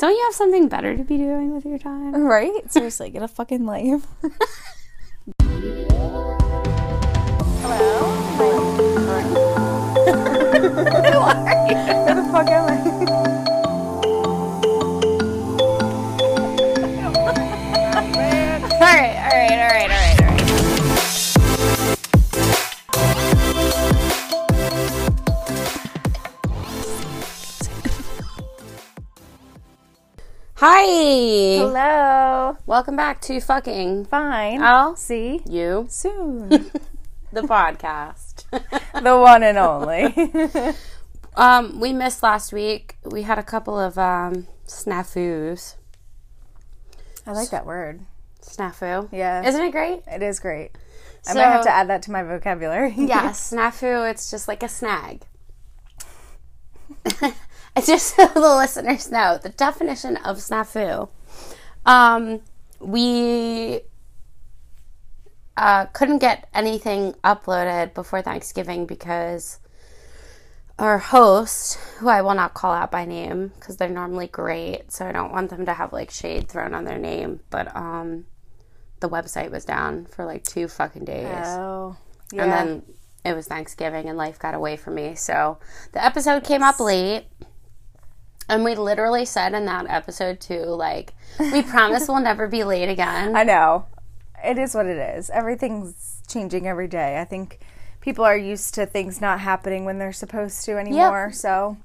Don't you have something better to be doing with your time? Right? Seriously, get a fucking life. Hello? Where the fuck Hi. Hello. Welcome back to fucking Fine. I'll see you soon. the podcast. the one and only. um, we missed last week. We had a couple of um snafus. I like that word. Snafu. Yeah. Isn't it great? It is great. I might have to add that to my vocabulary. Yeah, snafu, it's just like a snag. Just so the listeners know the definition of snafu. Um, we uh, couldn't get anything uploaded before Thanksgiving because our host, who I will not call out by name because they're normally great, so I don't want them to have like shade thrown on their name, but um, the website was down for like two fucking days Oh. Yeah. and then it was Thanksgiving and life got away from me. So the episode came up late. And we literally said in that episode too, like, we promise we'll never be late again. I know. It is what it is. Everything's changing every day. I think people are used to things not happening when they're supposed to anymore. So,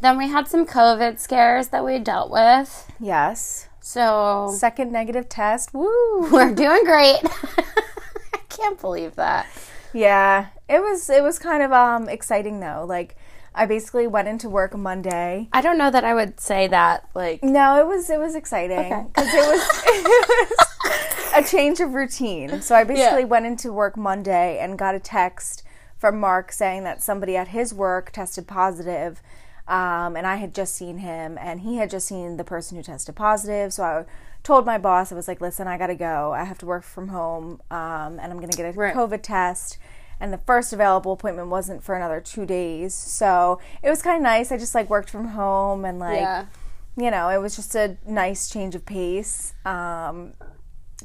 Then we had some COVID scares that we dealt with. yes. So Second negative test. Woo. we're doing great. I can't believe that. Yeah. It was it was kind of um exciting though. Like I basically went into work Monday. I don't know that I would say that, like, No, it was it was exciting because it was it was a change of routine. So I basically Yeah. went into work Monday and got a text from Mark saying that somebody at his work tested positive, um, and I had just seen him, and he had just seen the person who tested positive. So I told my boss, I was like, "Listen, I got to go. I have to work from home, um, and I'm to get a Right. COVID test." And the first available appointment wasn't for another two days, so it was kind of nice. I just like worked from home and like yeah. you know, it was just a nice change of pace. Um,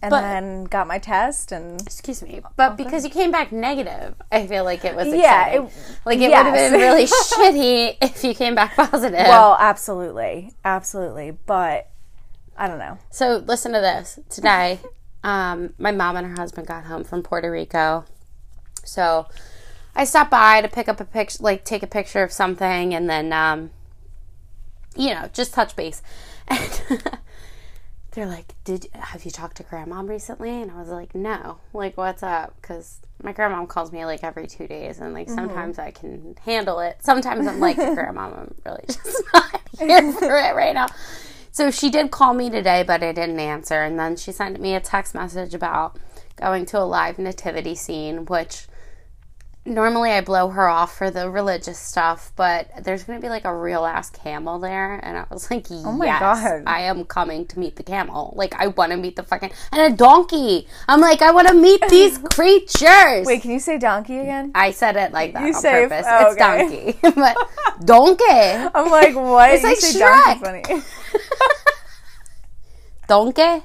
and But- then got my test and Excuse me, but because you came back negative, I feel like it was Yeah, it- like it yes. would have been really shitty if you came back positive. well, absolutely, absolutely. But I don't know. So listen to this. Today, um, my mom and her husband got home from Puerto Rico. So I stopped by to pick up a picture, like take a picture of something, and then, um, you know, just touch base. And they're like, "Did have you talked to grandma recently?" And I was like, "No. Like, what's up?" Because my grandma calls me like every two days, and like sometimes I can handle it. Sometimes I'm like, "Grandma, I'm really just not here for it right now." So she did call me today, but I didn't answer. And then she sent me a text message about going to a live nativity scene, which normally I blow her off for the religious stuff, but there's going to be like a real ass camel there. And I was like, oh my God. I am coming to meet the camel. Like, I want to meet the fucking, and a donkey. I'm like, I want to meet these creatures. Wait, can you say donkey again? I said it like that You on say- purpose. oh, It's donkey. but donkey. I'm like, what? It's you like say Shrek. donkey funny. donkey?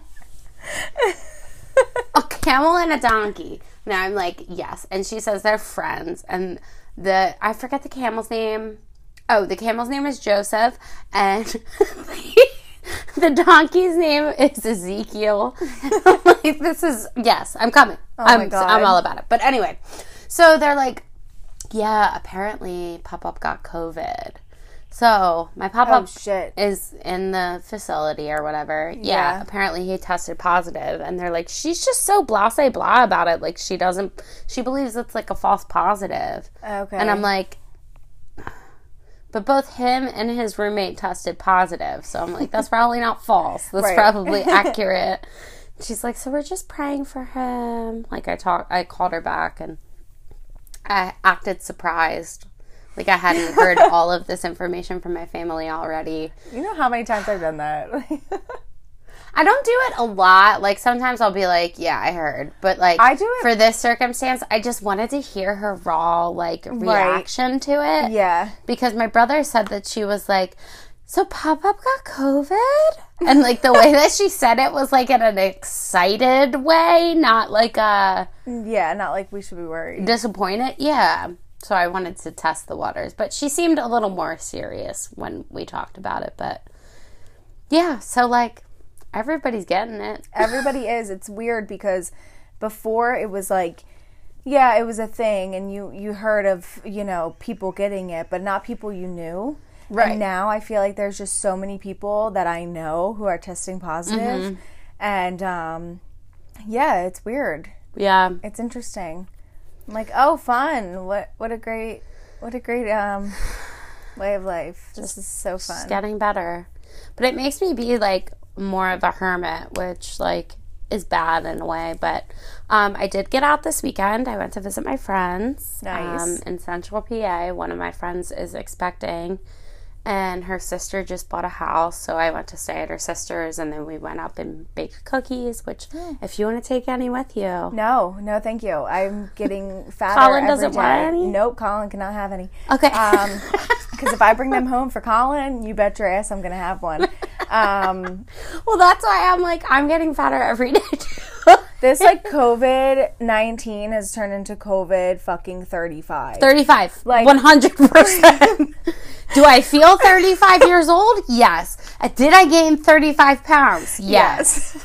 a camel and a donkey. Now I'm like, yes. And she says they're friends. And the I forget the camel's name. Oh, the camel's name is Joseph, and the donkey's name is Ezekiel. Like, this is yes, I'm coming. Oh I'm my God. I'm all about it. But anyway, so they're like, yeah, apparently Pop Up got COVID. So my pop Oh up shit. is in the facility or whatever. Yeah, Yeah. apparently he tested positive, and they're like, she's just so blah blah about it. Like she doesn't, she believes it's like a false positive. Okay. And I'm like, but both him and his roommate tested positive, so I'm like, that's probably not false. That's Right. probably accurate. She's like, so we're just praying for him. Like I talked, I called her back, and I acted surprised. Like I hadn't heard all of this information from my family already. you know how many times I've done that? I don't do it a lot. Like sometimes I'll be like, "Yeah, I heard," but like I do it- for this circumstance. I just wanted to hear her raw like reaction to it. yeah. because my brother said that she was like so Pop Up got COVID? And like the way that she said it was like in an excited way, not like a Yeah, not like we should be worried. disappointed. Yeah. So I wanted to test the waters, but she seemed a little more serious when we talked about it. But yeah, so like everybody's getting it. Everybody is. It's weird because before it was like yeah, it was a thing and you you heard of, you know, people getting it, but not people you knew. Right. And now I feel like there's just so many people that I know who are testing positive. And um yeah, it's weird. Yeah. It's interesting. I'm like, "Oh, fun. What what a great what a great um way of life. This is so fun." It's getting better. But it makes me be like more of a hermit, which like is bad in a way. But um, I did get out this weekend. I went to visit my friends Nice. um, in Central PA. One of my friends is expecting, and her sister just bought a house. So I went to stay at her sister's, and then we went up and baked cookies. Which, Hmm. if you want to take any with you, No, no, thank you. I'm getting fatter. Colin every doesn't want any? Nope, Colin cannot have any. okay. Um, because if I bring them home for Colin, you bet your ass I'm gonna have one. Um, well, that's why I'm like I'm getting fatter every day. This like COVID nineteen has turned into COVID fucking thirty five. 35 Like- 100% do i feel 35 years old? Yes. Uh, did i gain 35 pounds? Yes,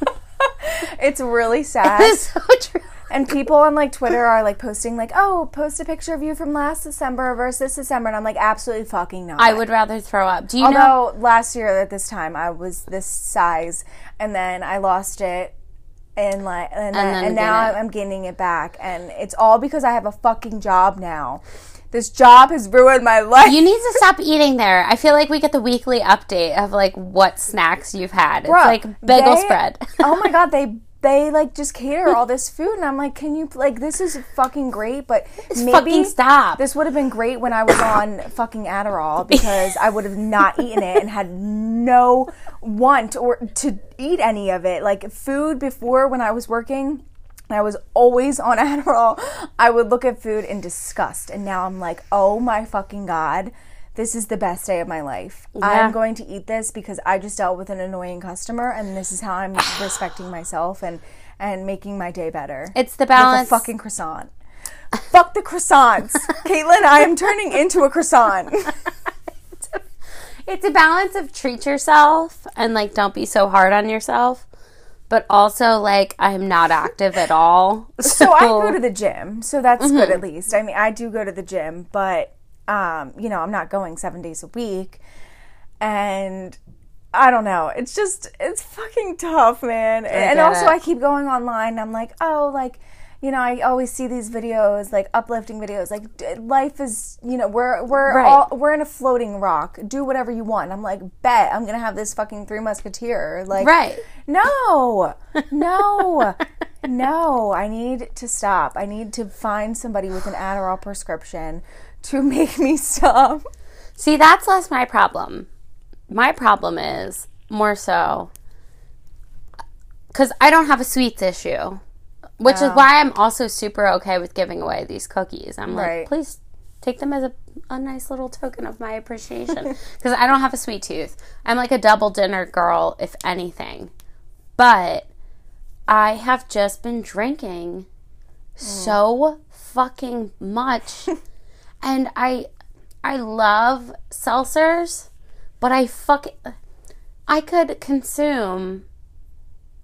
it's really sad. It's so true. And people on like Twitter are like posting like, "Oh, post a picture of you from last December versus this December," and I'm like, "Absolutely fucking not." i would rather throw up. Do you know Although last year at this time I was this size, and then I lost it, and like, and, then, uh, then and now. I'm getting it back, and it's all because I have a fucking job now. This job has ruined my life. you need to stop eating there i feel like we get the weekly update of like what snacks you've had it's like bagel they- spread oh my god, they they like just cater all this food, and I'm like, can you like this is fucking great, but maybe stop This would have been great when I was on fucking Adderall because I would have not eaten it and had no want or to eat any of it. Like food before when I was working, and I was always on Adderall. I would look at food in disgust, and now I'm like, oh my fucking god. This is the best day of my life. I'm going to eat this because I just dealt with an annoying customer, and this is how I'm respecting myself and and making my day better it's the a balance fucking croissant. Fuck the croissants. Caitlin, I am turning into a croissant. it's a balance of treat yourself and like don't be so hard on yourself but also like i'm not active at all So I go to the gym, so that's Mm-hmm. good at least. I mean, I do go to the gym, but um, you know, I'm not going seven days a week, and I don't know. It's just it's fucking tough, man. and also, it. I keep going online. I'm like, oh, like. You know, I always see these videos, like uplifting videos, like life is, you know, we're we're Right. all we're in a floating rock. Do whatever you want. I'm like, bet I'm gonna have this fucking three musketeer. Like, right no, no, no. I need to stop. I need to find somebody with an Adderall prescription to make me stop. See, that's less my problem. My problem is more so because I don't have a sweets issue, which is oh. why I'm also super okay with giving away these cookies. I'm like, Right. please take them as a, a nice little token of my appreciation because I don't have a sweet tooth. I'm like a double dinner girl, if anything. But I have just been drinking mm. so fucking much and I I love seltzers, but I fuck I could consume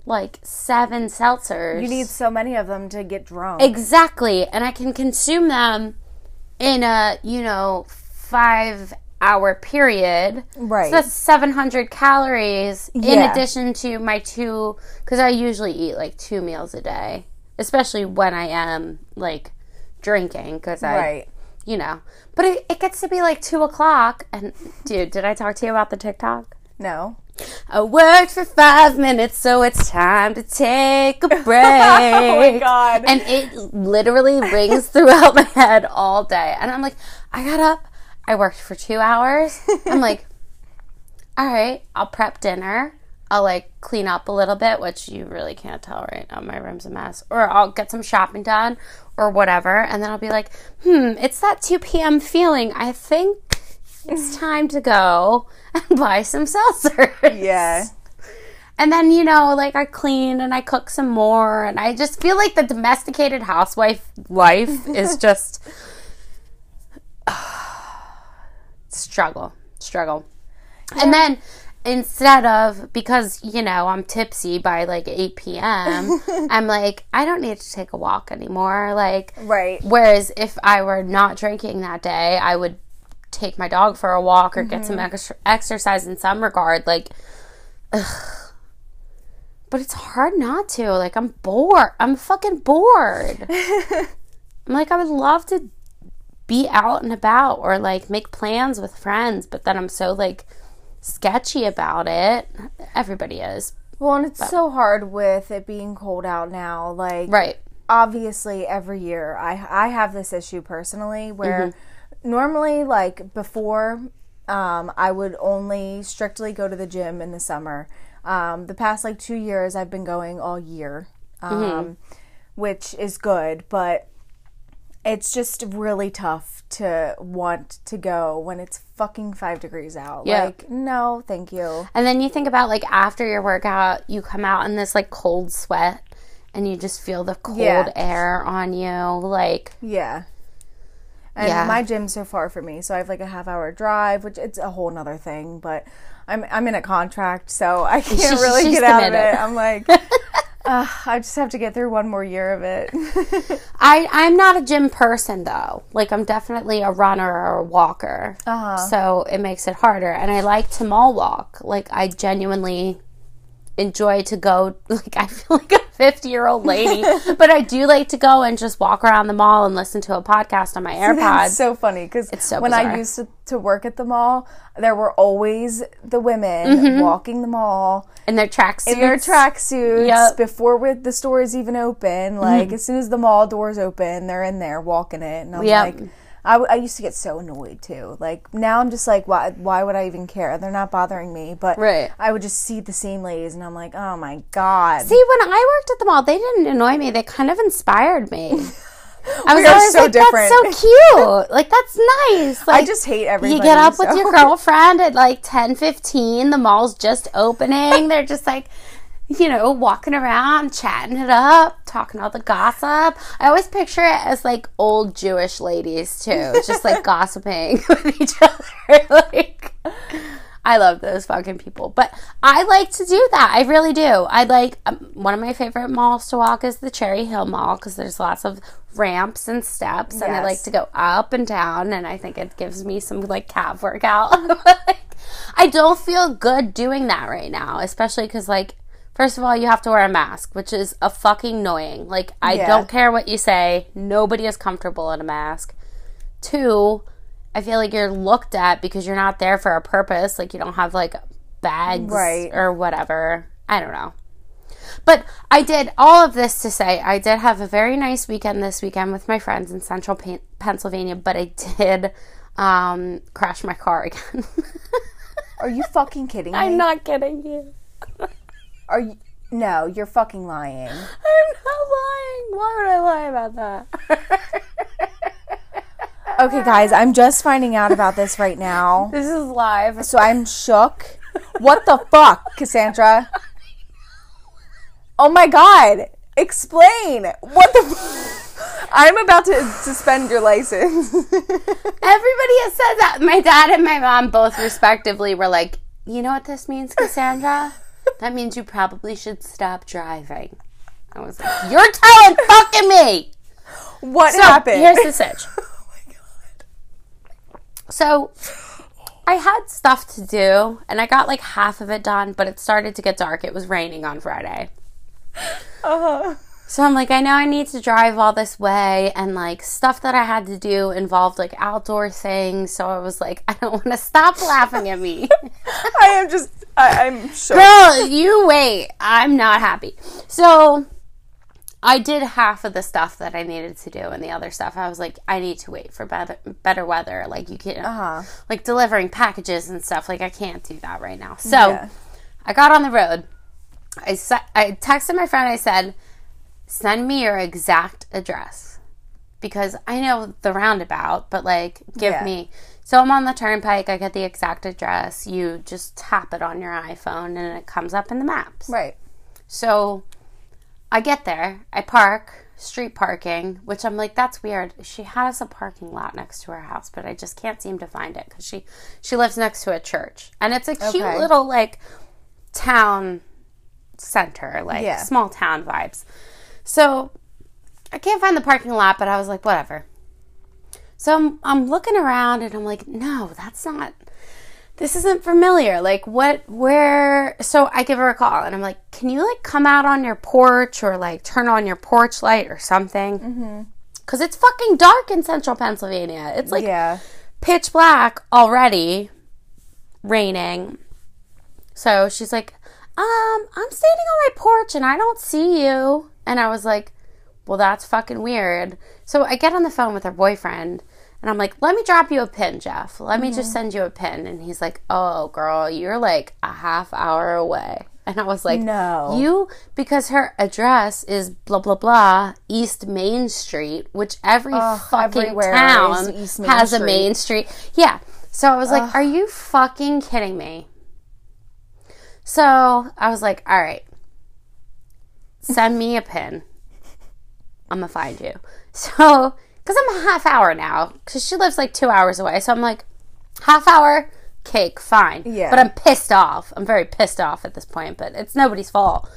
like seven seltzers. You need so many of them to get drunk. exactly, and I can consume them in a you know five hour period. Right. So that's seven hundred calories in addition to my two because I usually eat like two meals a day, especially when I am like drinking because I right. You know. But it, it gets to be like two o'clock, and dude, did I talk to you about the TikTok? No. I worked for five minutes, so it's time to take a break. Oh my god. And it literally rings throughout my head all day. And I'm like, I got up, I worked for two hours. I'm like, all right, I'll prep dinner. I'll like clean up a little bit, which you really can't tell right now. My room's a mess. Or I'll get some shopping done or whatever. And then I'll be like, hmm, it's that 2 p.m. feeling. I think it's time to go and buy some seltzers. Yeah. And then, you know, like I clean and I cook some more. And I just feel like the domesticated housewife life is just struggle, struggle. And then instead of, because, you know, I'm tipsy by like 8 p.m., I'm like, I don't need to take a walk anymore. Like, Right. Whereas if I were not drinking that day, I would take my dog for a walk or get some mm-hmm. ex- exercise in some regard. Like, ugh. but it's hard not to. Like, I'm bored. I'm fucking bored. I'm like, I would love to be out and about or like make plans with friends, but then I'm so like sketchy about it. Everybody is. Well, and it's so hard with it being cold out now. Like, Right. obviously every year I I have this issue personally where normally like before um, I would only strictly go to the gym in the summer. Um, the past like two years I've been going all year, um, which is good, but it's just really tough to want to go when it's fucking five degrees out. Yeah. Like, no, thank you. And then you think about like after your workout, you come out in this like cold sweat and you just feel the cold Yeah. air on you. Like, Yeah. And Yeah. my gym's so far from me, so I have like a half hour drive, which it's a whole nother thing. But I'm I'm in a contract, so I can't really get out of it. I'm like, uh, I just have to get through one more year of it. I, I'm not a gym person though. Like, I'm definitely a runner or a walker. Uh-huh. So it makes it harder. And I like to mall walk. Like, I genuinely enjoy to go. Like, I feel like a 50 year old lady, but I do like to go and just walk around the mall and listen to a podcast on my AirPods. That's so funny because so when I used to, to work at the mall, there were always the women Mm-hmm. walking the mall in their tracksuits. in their tracksuits Yep. Mm-hmm. before with the stores even open. Like as soon as the mall doors open, they're in there walking it, and I'm Yep. like, I, I used to get so annoyed too. Like now I'm just like, why? Why would I even care? They're not bothering me. But Right. I would just see the same ladies, and I'm like, oh my god. See, when I worked at the mall, they didn't annoy me. They kind of inspired me. I was are always so like, different. that's so cute. Like, that's nice. Like, I just hate everybody. you get up with your girlfriend at like 10, 15. The mall's just opening. They're just like, you know, walking around, chatting it up, talking all the gossip. I always picture it as like old Jewish ladies too, just like gossiping with each other. like, I love those fucking people. But I like to do that. I really do. I like um, one of my favorite malls to walk is the Cherry Hill Mall because there's lots of ramps and steps, and I like to go up and down. And I think it gives me some like calf workout. like, I don't feel good doing that right now, especially because like. First of all, you have to wear a mask, which is a fucking annoying. Like, I Yeah. don't care what you say. Nobody is comfortable in a mask. Two, I feel like you're looked at because you're not there for a purpose. Like you don't have like bags Right. or whatever. I don't know. But I did all of this to say I did have a very nice weekend this weekend with my friends in central Pen- Pennsylvania, but I did um, crash my car again. Are you fucking kidding me? I'm not kidding you. Are you? No, you're fucking lying. I'm not lying. Why would I lie about that? Okay, guys, I'm just finding out about this right now. this is live. So I'm shook. What the fuck, Cassandra? Oh my god. Explain. What the f- I'm about to suspend your license. Everybody has said that. My dad and my mom both respectively were like, you know what this means, Cassandra? That means you probably should stop driving. I was like, you're telling fucking me. what So happened? here's the sitch. So I had stuff to do and I got like half of it done, but it started to get dark. It was raining on Friday. uh-huh. So I'm like, I know I need to drive all this way, and like stuff that I had to do involved like outdoor things. So I was like, I don't want to stop laughing at me. I am just I, I'm shook. Girl, you wait. I'm not happy. So I did half of the stuff that I needed to do, and the other stuff I was like, I need to wait for better better weather. Like you can, Uh-huh. like delivering packages and stuff. Like I can't do that right now. So Yeah. I got on the road. I se- I texted my friend. I said, "Send me your exact address." Because I know the roundabout, but like, give Yeah. me. So I'm on the turnpike. I get the exact address. You just tap it on your iPhone and it comes up in the maps. Right. So I get there. I park, street parking, which I'm like, that's weird. She has a parking lot next to her house, but I just can't seem to find it because she she lives next to a church, and it's a cute Okay. little like town center, like Yeah. small town vibes. So I can't find the parking lot, but I was like, whatever. So I'm, I'm looking around and I'm like, no, that's not, this isn't familiar. Like, what, where? So I give her a call and I'm like, can you like come out on your porch or like turn on your porch light or something? Mm-hmm. Cause it's fucking dark in central Pennsylvania. It's like yeah. pitch black already, raining. So she's like, um, I'm standing on my porch and I don't see you. And I was like, well, that's fucking weird. So I get on the phone with her boyfriend and I'm like, let me drop you a pin, Jeff. Let me just send you a pin. And he's like, oh, girl, you're like a half hour away. And I was like, No. You, because her address is blah, blah, blah, East Main Street, which every fucking town is East Main has a Main Street. Yeah. So I was like, are you fucking kidding me? So I was like, all right, send me a pin. I'm gonna find you. So, because I'm a half hour now, because she lives like two hours away. So I'm like, half hour, cake, fine. Yeah. But I'm pissed off. I'm very pissed off at this point, but it's nobody's fault.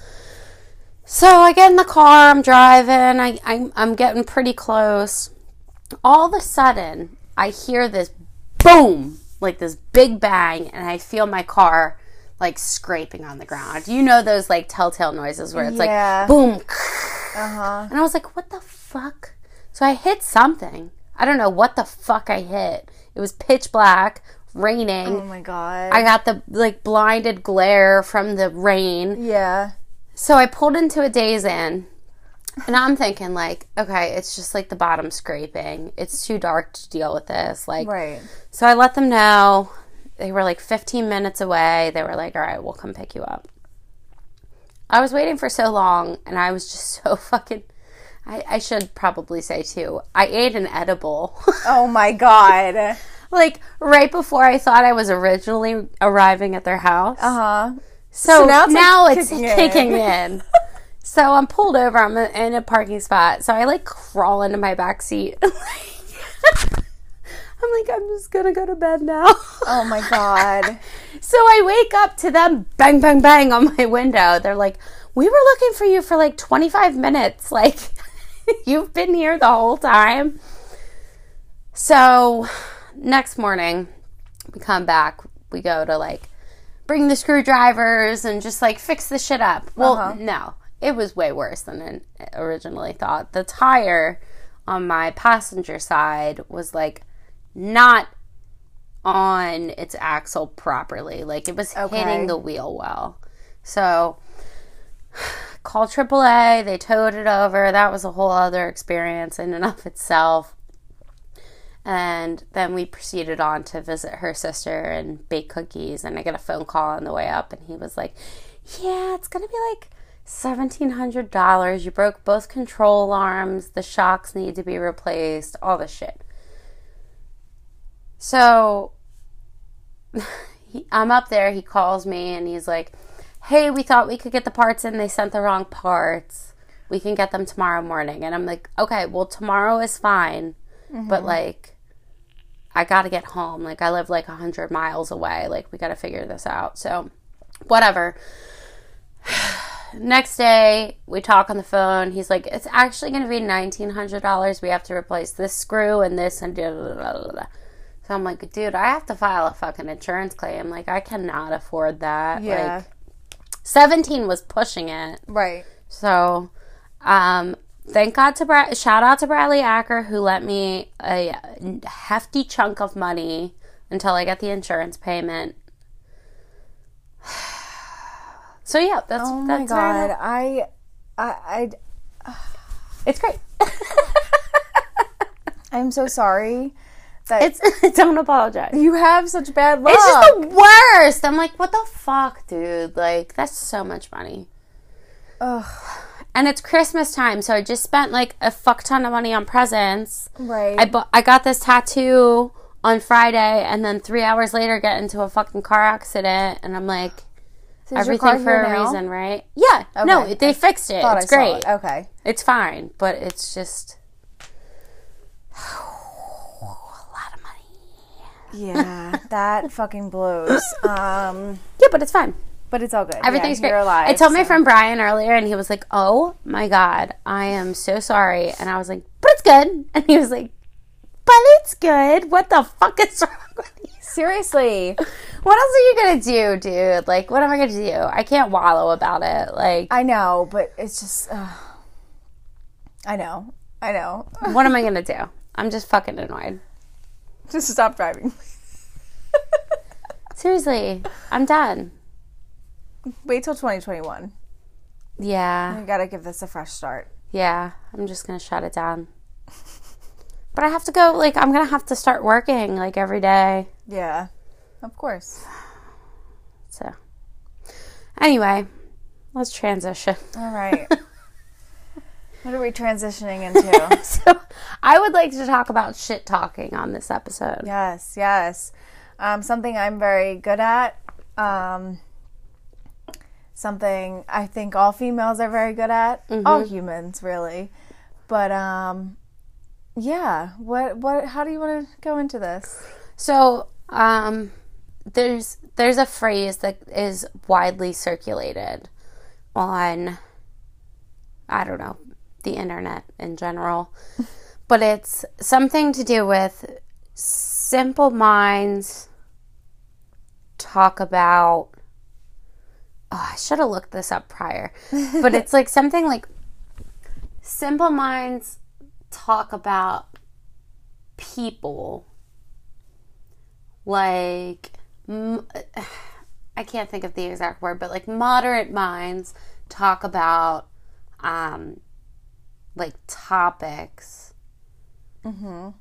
So I get in the car, I'm driving, I, I'm, I'm getting pretty close. All of a sudden, I hear this boom, like this big bang, and I feel my car like scraping on the ground. You know those like telltale noises where it's Yeah. like boom, Uh huh. and I was like, what the fuck? So I hit something. I don't know what the fuck I hit. It was pitch black, raining. Oh my god. I got the like blinded glare from the rain. yeah. So I pulled into a Days Inn, and I'm thinking like, okay, it's just like the bottom scraping. It's too dark to deal with this. Like, Right. so I let them know. They were like 15 minutes away. They were like, all right, we'll come pick you up. I was waiting for so long, and I was just so fucking. I, I should probably say too. I ate an edible. Oh my god. like right before I thought I was originally arriving at their house. Uh huh. So, now now it's, it's, like, kicking in. kicking in. so I'm pulled over. I'm in a parking spot. So I like crawl into my back seat. I'm like, I'm just gonna go to bed now. Oh my god. so I wake up to them bang, bang, bang on my window. They're like, we were looking for you for like 25 minutes. Like, you've been here the whole time. So next morning, we come back. We go to like bring the screwdrivers and just like fix the shit up. Well, Uh-huh. no, it was way worse than I originally thought. The tire on my passenger side was like not on its axle properly. Like it was Okay. hitting the wheel well. So call AAA. They towed it over. That was a whole other experience in and of itself. And then we proceeded on to visit her sister and bake cookies. And I get a phone call on the way up, and he was like, Yeah, it's going to be like $1,700. You broke both control arms. The shocks need to be replaced. All this shit. So he, I'm up there. He calls me and he's like, Hey, we thought we could get the parts in. They sent the wrong parts. We can get them tomorrow morning. And I'm like, Okay, well, tomorrow is fine. But mm-hmm. like, I got to get home. Like, I live like 100 miles away. Like, we got to figure this out. So, whatever. Next day, we talk on the phone. He's like, it's actually going to be $1,900. We have to replace this screw and this and da da da da da. So I'm like, dude, I have to file a fucking insurance claim. Like, I cannot afford that. Yeah. Like, 17 was pushing it. Right. So, um, thank God to Brad. Shout out to Bradley Acker who lent me a hefty chunk of money until I get the insurance payment. So yeah, that's Oh my that's god. I. I. I It's great. I'm so sorry that It's don't apologize. you have such bad luck. It's just the worst. I'm like, what the fuck, dude? Like, that's so much money. Ugh. And it's Christmas time, so I just spent like a fuck ton of money on presents. Right. I bu- I got this tattoo on Friday and then three hours later get into a fucking car accident and I'm like So is your car everything for a now? reason, right? Yeah. No, Okay. they fixed it. It's I great. it. Okay. It's fine, but it's just a lot of money. Yeah, that fucking blows. Um, Yeah, but it's fine. but it's all good. Everything's yeah, great. You're alive. I told my friend Brian earlier, and he was like, "Oh my god, I am so sorry." And I was like, "But it's good." And he was like, "But it's good. What the fuck is wrong with you?" Seriously, What else are you gonna do, dude? Like, what am I gonna do? I can't wallow about it. Like, I know, but it's just. Uh, I know. I know. what am I gonna do? I'm just fucking annoyed. Just stop driving. Seriously, I'm done. Wait till 2021. Yeah, We gotta give this a fresh start. yeah. I'm just gonna shut it down. But I have to go. Like, I'm gonna have to start working like every day. Yeah, of course. So, anyway, let's transition. All right. what are we transitioning into? so, I would like to talk about shit talking on this episode. yes, yes. Um, something I'm very good at. Um, something I think all females are very good at. All humans, really. But um, yeah. What? What? How do you want to go into this? So, um, there's there's a phrase that is widely circulated on, I don't know, the internet in general, but it's something to do with simple minds talk about. Oh, I should have looked this up prior, but it's like something like simple minds talk about people like I can't think of the exact word, but like moderate minds talk about um like topics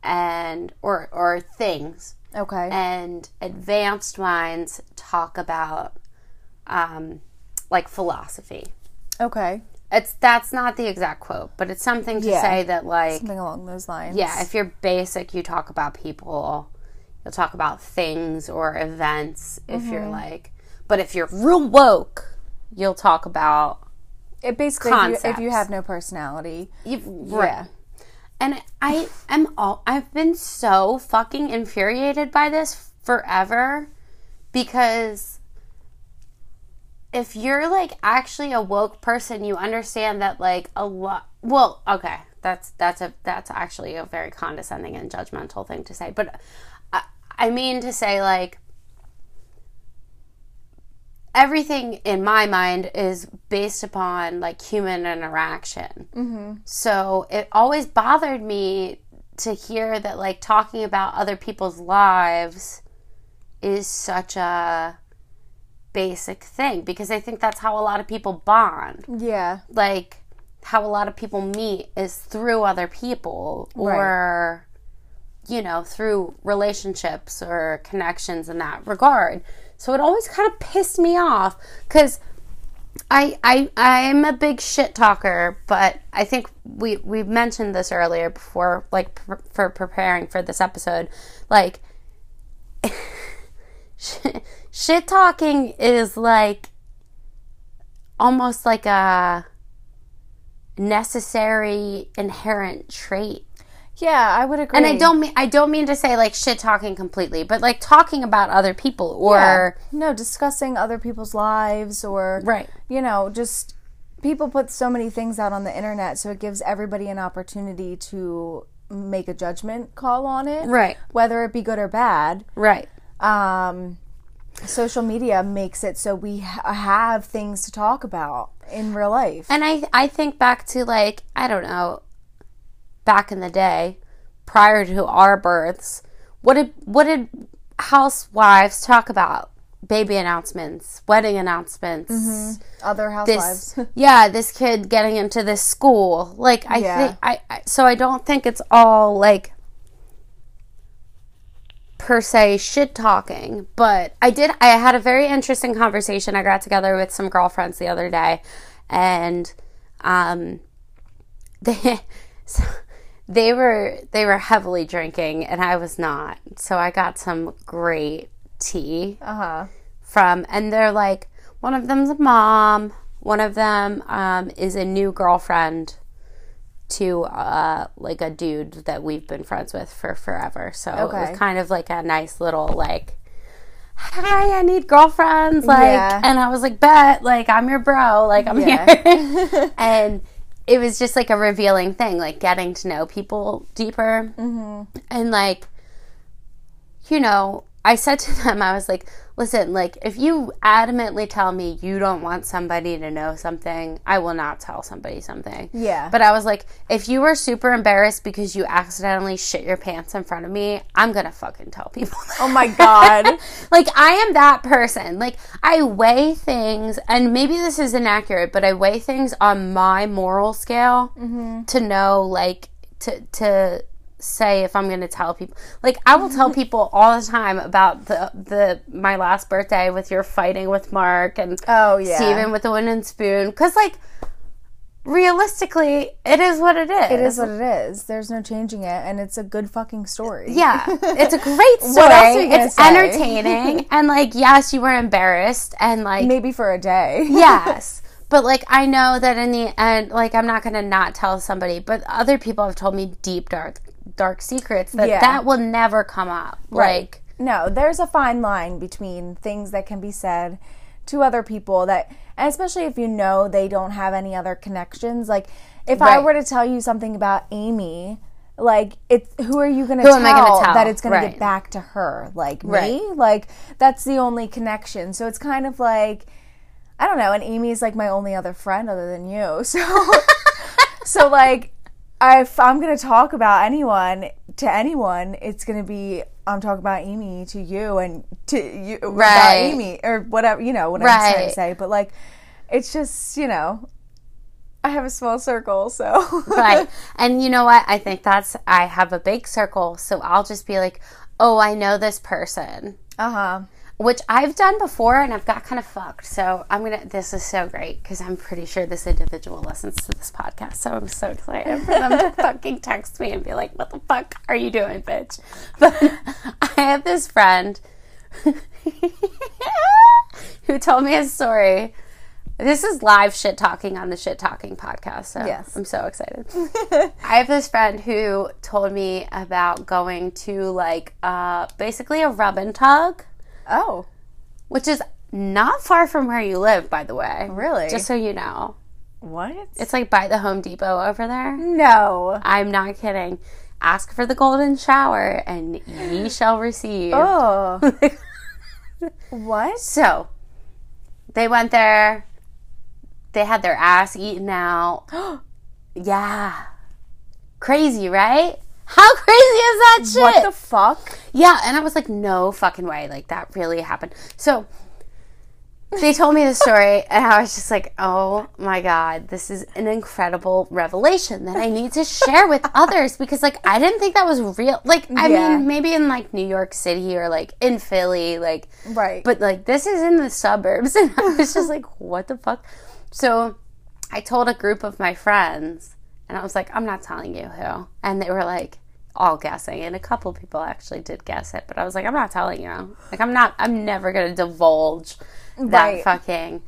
and or or things Okay. and advanced minds talk about um like philosophy. okay. It's that's not the exact quote, but it's something to Yeah. say that like Something along those lines. yeah, if you're basic, you talk about people. You'll talk about things or events if you're Mm-hmm. like, but if you're real woke, you'll talk about It basically, if you, if you have no personality, you yeah, And I am all I've been so fucking infuriated by this forever because if you're like actually a woke person, you understand that like a lot well, okay, that's that's a that's actually a very condescending and judgmental thing to say, but I, I mean to say like everything in my mind is based upon like human interaction. Mm-hmm. So it always bothered me to hear that like talking about other people's lives is such a basic thing because I think that's how a lot of people bond. yeah, Like how a lot of people meet is through other people or you know, through relationships or connections in that regard. So it always kind of pissed me off because I I I'm a big shit talker, but I think we we mentioned this earlier before, like pr- for preparing for this episode, like shit, shit talking is like almost like a necessary inherent trait yeah. I would agree. and I don't mean I don't mean to say like shit talking completely, but like talking about other people or Yeah. no discussing other people's lives or Right. You know, just people put so many things out on the internet, so it gives everybody an opportunity to make a judgment call on it, Right. Whether it be good or bad. right. Um, social media makes it so we ha- have things to talk about in real life. And I I think back to like I don't know back in the day prior to our births, what did what did housewives talk about? Baby announcements, wedding announcements. Other housewives. This yeah, this kid getting into this school. Like I Yeah. think I, I so I don't think it's all like per se shit talking, but I did I had a very interesting conversation. I got together with some girlfriends the other day and um they so they were they were heavily drinking and I was not. So I got some great tea Uh huh. from and they're like one of them's a mom, one of them um, is a new girlfriend to uh, like a dude that we've been friends with for forever. So it was kind of like a nice little like hi, I need girlfriends. Like, Yeah. and I was like, bet, like, I'm your bro. Like, I'm Yeah. here. and it was just like a revealing thing, like getting to know people deeper. Mm-hmm. And like, you know, I said to them, I was like, listen, like, if you adamantly tell me you don't want somebody to know something, I will not tell somebody something. Yeah. But I was like, if you were super embarrassed because you accidentally shit your pants in front of me, I'm gonna fucking tell people. Oh my god. like I am that person. Like I weigh things, and maybe this is inaccurate, but I weigh things on my moral scale mm-hmm. to know, like to to say if I'm going to tell people. Like I will tell people all the time about the the my last birthday with your fighting with Mark and Oh, yeah. Steven with the wooden spoon because like realistically, it is what it is. It is what it is. There's no changing it, and it's a good fucking story. Yeah, it's a great story. What else are you it's say? entertaining, and like, yes, you were embarrassed, and like, Maybe for a day. yes, but like, I know that in the end, like, I'm not gonna not tell somebody. But other people have told me deep, dark, dark secrets that Yeah. that will never come up. Like, No, there's a fine line between things that can be said to other people that, and especially if you know they don't have any other connections. Like, if I were to tell you something about Amy, like, it's who are you going to tell, am I gonna tell? that it's going to get back to her? Like Right. me? Like, that's the only connection. So it's kind of like, I don't know. And Amy is like my only other friend other than you. So, so like, if I'm gonna talk about anyone to anyone, it's gonna be I'm talking about Amy to you and to you about Amy or whatever you know what I'm trying to say. But like, it's just you know, I have a small circle, so right. And you know what? I think that's I have a big circle, so I'll just be like, oh, I know this person. uh huh. Which I've done before and I've got kind of fucked. So I'm gonna. This is so great because I'm pretty sure this individual listens to this podcast. So I'm so excited for them to fucking text me and be like, "What the fuck are you doing, bitch?" But I have this friend who told me a story. This is live shit talking on the shit talking podcast. So Yes. I'm so excited. I have this friend who told me about going to like uh, basically a rub and tug Oh, which is not far from where you live, by the way. Really? Just so you know. what? It's like by the Home Depot over there. no. I'm not kidding. Ask for the golden shower and ye shall receive. Oh, what? So, they went there. They had their ass eaten out. yeah. Crazy, right? How crazy is that shit? What the fuck? Yeah, and I was like, no fucking way. Like, that really happened. So, they told me the story, and I was just like, oh my God, this is an incredible revelation that I need to share with others because, like, I didn't think that was real. Like, I Yeah. mean, maybe in like New York City or like in Philly, like, Right. but like, this is in the suburbs, and I was just like, what the fuck? So, I told a group of my friends, and I was like, I'm not telling you who. And they were like, all guessing. And a couple people actually did guess it, but I was like, I'm not telling you. Like, I'm not, I'm never going to divulge that Right. fucking.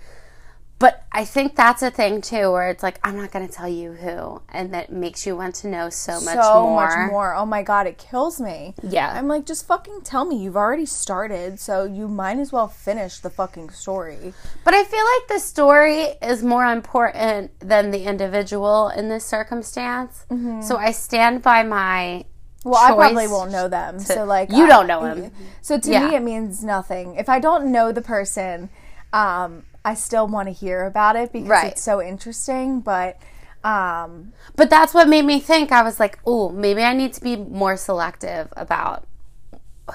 But I think that's a thing too, where it's like, I'm not going to tell you who. And that makes you want to know so much more. so more. much more. Oh my god, it kills me. Yeah. I'm like, just fucking tell me. You've already started, so you might as well finish the fucking story. But I feel like the story is more important than the individual in this circumstance. So I stand by my. Well, I probably won't know them. so like you I- don't know him. So to Yeah. me it means nothing. If I don't know the person, um, I still want to hear about it because Right. it's so interesting, but um But that's what made me think. I was like, oh, maybe I need to be more selective about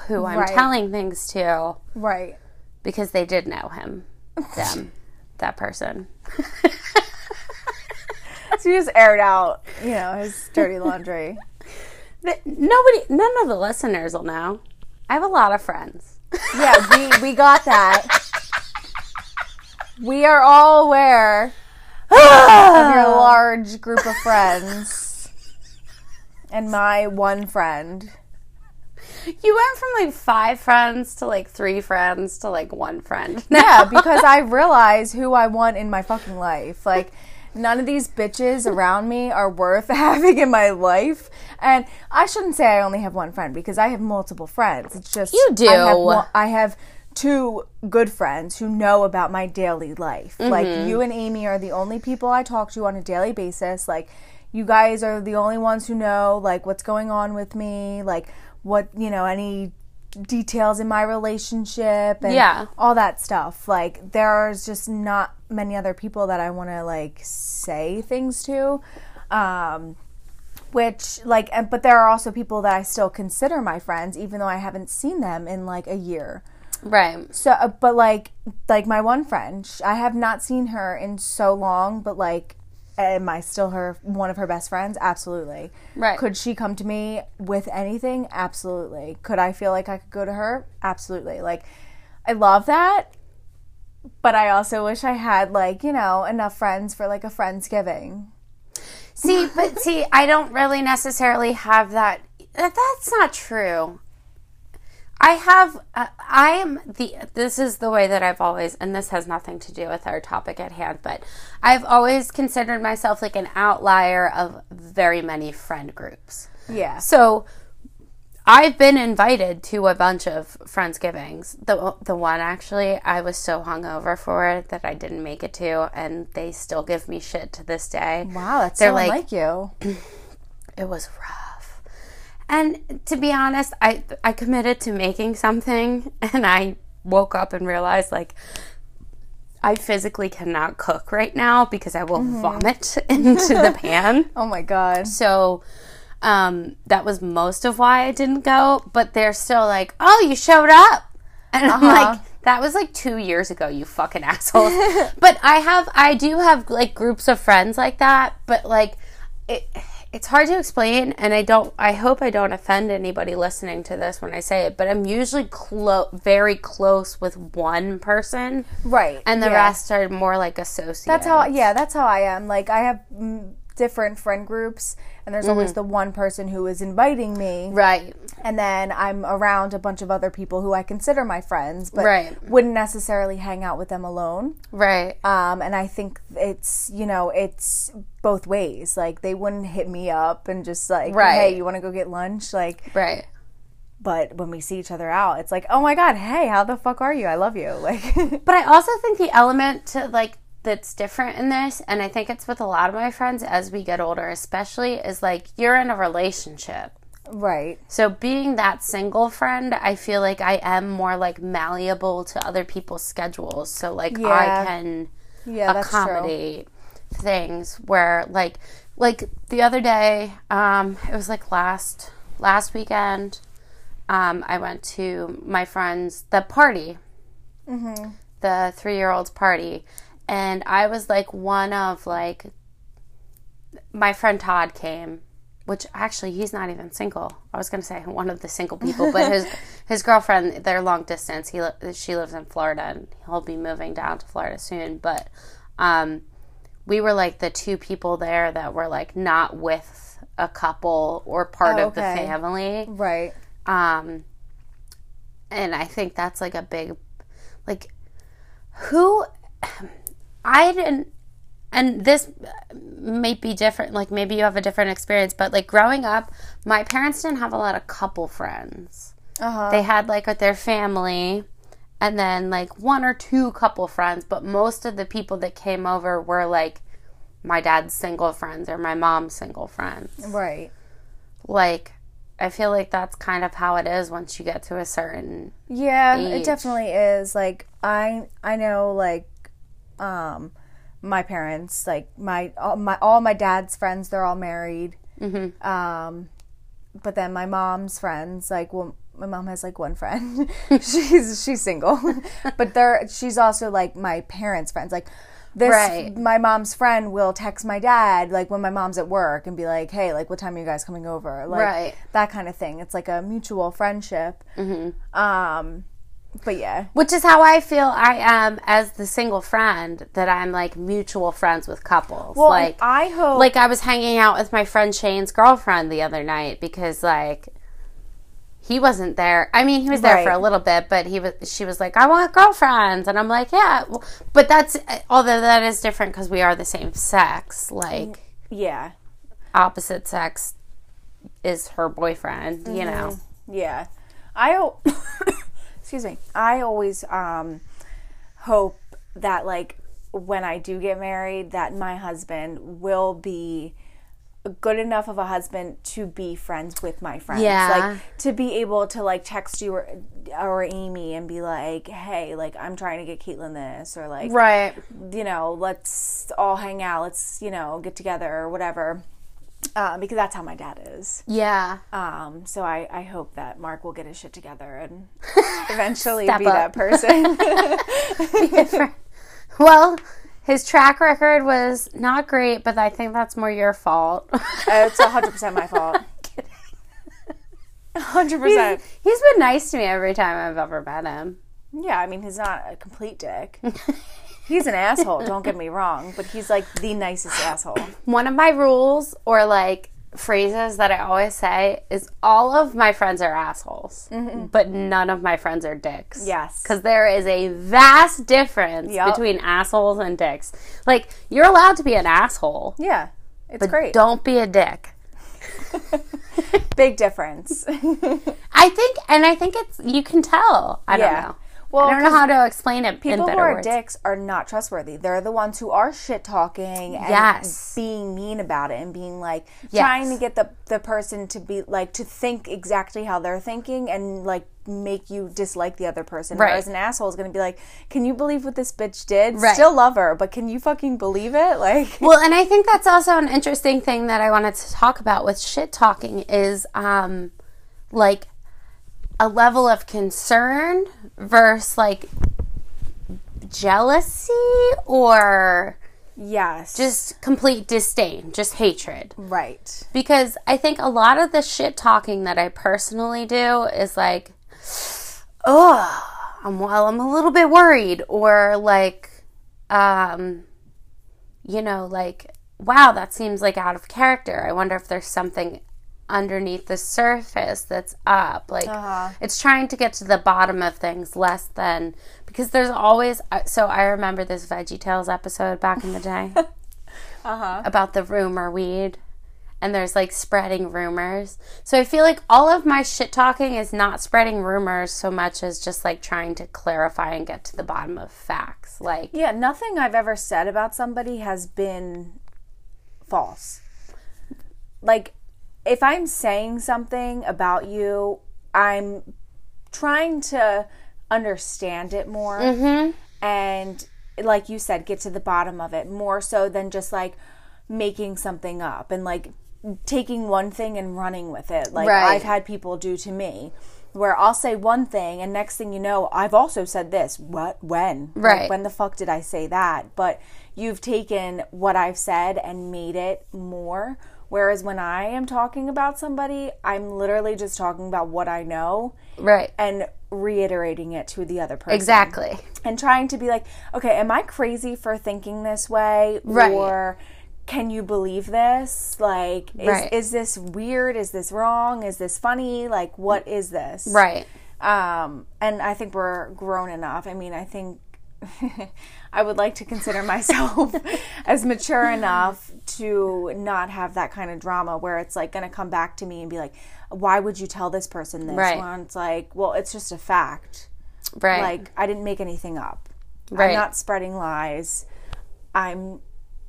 who I'm Right. telling things to right. because they did know him, them, that person. So you just aired out, you know, his dirty laundry. Nobody, none of the listeners will know. I have a lot of friends. yeah, we we got that. We are all aware of your large group of friends. And my one friend, You went from like five friends to like three friends to like one friend. yeah, because I realize who I want in my fucking life. Like, none of these bitches around me are worth having in my life. And I shouldn't say I only have one friend because I have multiple friends. It's just You do. I have, I have two good friends who know about my daily life. Like you and Amy are the only people I talk to on a daily basis. Like you guys are the only ones who know like what's going on with me, like what, you know, any details in my relationship and Yeah. all that stuff. Like there's just not many other people that I want to like say things to. Um which like and- but there are also people that I still consider my friends even though I haven't seen them in like a year. Right. So uh, but like like my one friend, sh- I have not seen her in so long, but like am I still her one of her best friends? Absolutely. Right. Could she come to me with anything? Absolutely. Could I feel like I could go to her? Absolutely. Like I love that. But I also wish I had like, you know, enough friends for like a friendsgiving. See, but see, I don't really necessarily have that. that- That's not true. I have. Uh, I am the. This is the way that I've always, and this has nothing to do with our topic at hand, but I've always considered myself like an outlier of very many friend groups. Yeah. So I've been invited to a bunch of Friendsgivings. The the one actually I was so hungover for it that I didn't make it to and they still give me shit to this day. Wow, that's They're so like- like you. It was rough. And to be honest, I I committed to making something and I woke up and realized like I physically cannot cook right now because I will vomit into the pan. Oh my god. So um, that was most of why I didn't go. But they're still like, "Oh, you showed up," and I'm like, "That was like two years ago, you fucking assholes." but I have, I do have like groups of friends like that. But like, it, it's hard to explain, and I don't. I hope I don't offend anybody listening to this when I say it. But I'm usually close, very close with one person, Right. and the yeah. rest are more like associates. That's how yeah, that's how I am. Like I have different friend groups and there's always the one person who is inviting me right. and then I'm around a bunch of other people who I consider my friends but Right. wouldn't necessarily hang out with them alone. Right. Um, and I think it's you know it's both ways. Like they wouldn't hit me up and just like, Right. hey, you want to go get lunch? Like, Right. but when we see each other out, it's like, oh my god, hey, how the fuck are you? I love you. Like, But I also think the element to like that's different in this, and I think it's with a lot of my friends as we get older, especially, is like you're in a relationship. right? So being that single friend, I feel like I am more like malleable to other people's schedules. So like Yeah. I can Yeah, accommodate things where like like the other day, um, it was like last last weekend. Um, I went to my friend's the party, the three year old's party, and I was like one of like my friend Todd came, which actually he's not even single. I was gonna say one of the single people, but his his girlfriend they're long distance. He she lives in Florida and he'll be moving down to Florida soon. But um, we were like the two people there that were like not with a couple or part Oh, of the family. Right. Um, and I think that's like a big, like, who I didn't, and this may be different. Like, maybe you have a different experience, but like growing up, my parents didn't have a lot of couple friends. Uh-huh. They had like with their family and then like one or two couple friends, but most of the people that came over were like my dad's single friends or my mom's single friends Right. like I feel like that's kind of how it is once you get to a certain Yeah, age. it definitely is. Like I I know like um my parents, like my all my all my dad's friends, they're all married. Mm-hmm. Um but then my mom's friends, like well my mom has like one friend. she's she's single. but they're she's also like my parents' friends. Like this Right. my mom's friend will text my dad like when my mom's at work and be like, "Hey, like what time are you guys coming over?" Like Right. that kind of thing. It's like a mutual friendship. Um, but yeah. Which is how I feel I am as the single friend that I'm like mutual friends with couples. Well, like I hope like I was hanging out with my friend Shane's girlfriend the other night because like he wasn't there. I mean, he was there for a little bit, but he was. She was like, "I want girlfriends," and I'm like, "Yeah," but that's although that is different because we are the same sex. Like yeah. opposite sex is her boyfriend. You know. Mm-hmm. Yeah. I excuse me. I always um hope that like when I do get married that my husband will be good enough of a husband to be friends with my friends. Yeah. Like to be able to like text you or, or Amy and be like, "Hey, like I'm trying to get Caitlin this," or like, Right. you know, let's all hang out. Let's you know get together or whatever. Um, because that's how my dad is. Yeah. Um, so I, I hope that Mark will get his shit together and eventually be up. that person. Well, his track record was not great, but I think that's more your fault. it's hundred percent my fault. Hundred percent. He's been nice to me every time I've ever met him. Yeah, I mean he's not a complete dick. He's an asshole. Don't get me wrong, but he's like the nicest asshole. One of my rules or like phrases that I always say is all of my friends are assholes, mm-hmm. but none of my friends are dicks. Yes. Because there is a vast difference Yup. between assholes and dicks. Like, you're allowed to be an asshole, Yeah, it's but great. don't be a dick. Big difference. I think, and I think it's, you can tell. I don't know. Well, I don't know how to explain it People who are words. dicks are not trustworthy. They're the ones who are shit talking and Yes. being mean about it and being like Yes. trying to get the the person to be like to think exactly how they're thinking and like make you dislike the other person. Right. Whereas an asshole is going to be like, "Can you believe what this bitch did? Right. Still love her, but can you fucking believe it?" Like, Well, and I think that's also an interesting thing that I wanted to talk about with shit talking is um like a level of concern versus like jealousy or yes, just complete disdain, just hatred. right. Because I think a lot of the shit talking that I personally do is like, oh, I'm well, I'm a little bit worried, or like, um, you know, like, wow, that seems like out of character. I wonder if there's something underneath the surface that's up. Like, it's trying to get to the bottom of things less than because there's always. uh, So I remember this Veggie Tales episode back in the day about the rumor weed and there's like spreading rumors. So I feel like all of my shit talking is not spreading rumors so much as just like trying to clarify and get to the bottom of facts. Like, Yeah, nothing I've ever said about somebody has been false. Like, if I'm saying something about you, I'm trying to understand it more. Mm-hmm. And, like you said, get to the bottom of it more so than just like making something up and like taking one thing and running with it. Like, Right. I've had people do to me. Where I'll say one thing, and next thing you know, I've also said this. What? When? Like, Right. when the fuck did I say that? But you've taken what I've said and made it more. Whereas when I am talking about somebody, I'm literally just talking about what I know right. and reiterating it to the other person. Exactly. And trying to be like, okay, am I crazy for thinking this way? Right. Or can you believe this? Like, is, Right. is this weird? Is this wrong? Is this funny? Like, what is this? Right. Um, and I think we're grown enough. I mean, I think I would like to consider myself as mature enough to not have that kind of drama where it's like going to come back to me and be like, why would you tell this person this? Right. When it's like, well, it's just a fact. Right. Like, I didn't make anything up. Right. I'm not spreading lies. I'm.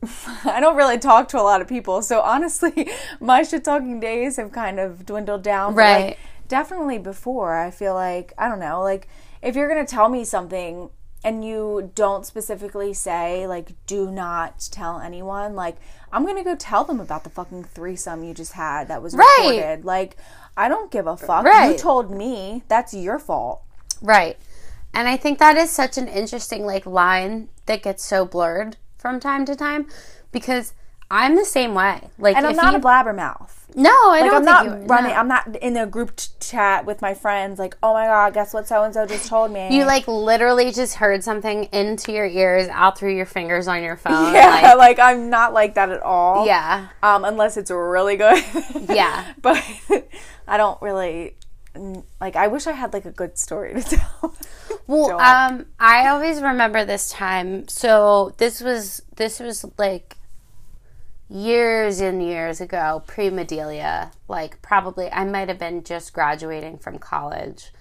I don't really talk to a lot of people, so honestly, my shit talking days have kind of dwindled down. but, like, Right. definitely before i feel like i don't know like if you're gonna tell me something and you don't specifically say like do not tell anyone like i'm gonna go tell them about the fucking threesome you just had that was Right. recorded like i don't give a fuck Right. you told me that's your fault Right. And I think that is such an interesting like line that gets so blurred from time to time because I'm the same way. Like, And I'm if not you, a blabbermouth. No, I Like don't I'm not running. no. I'm not in a group t- chat with my friends. Like, oh my god, guess what so and so just told me. You like literally just heard something into your ears, out through your fingers on your phone. yeah, Like, like, I'm not like that at all. yeah, Um, unless it's really good. Yeah. but I don't really like. I wish I had like a good story to tell. Well, um, I always remember this time. So this was this was like years and years ago, pre Medelia. Like probably I might have been just graduating from college,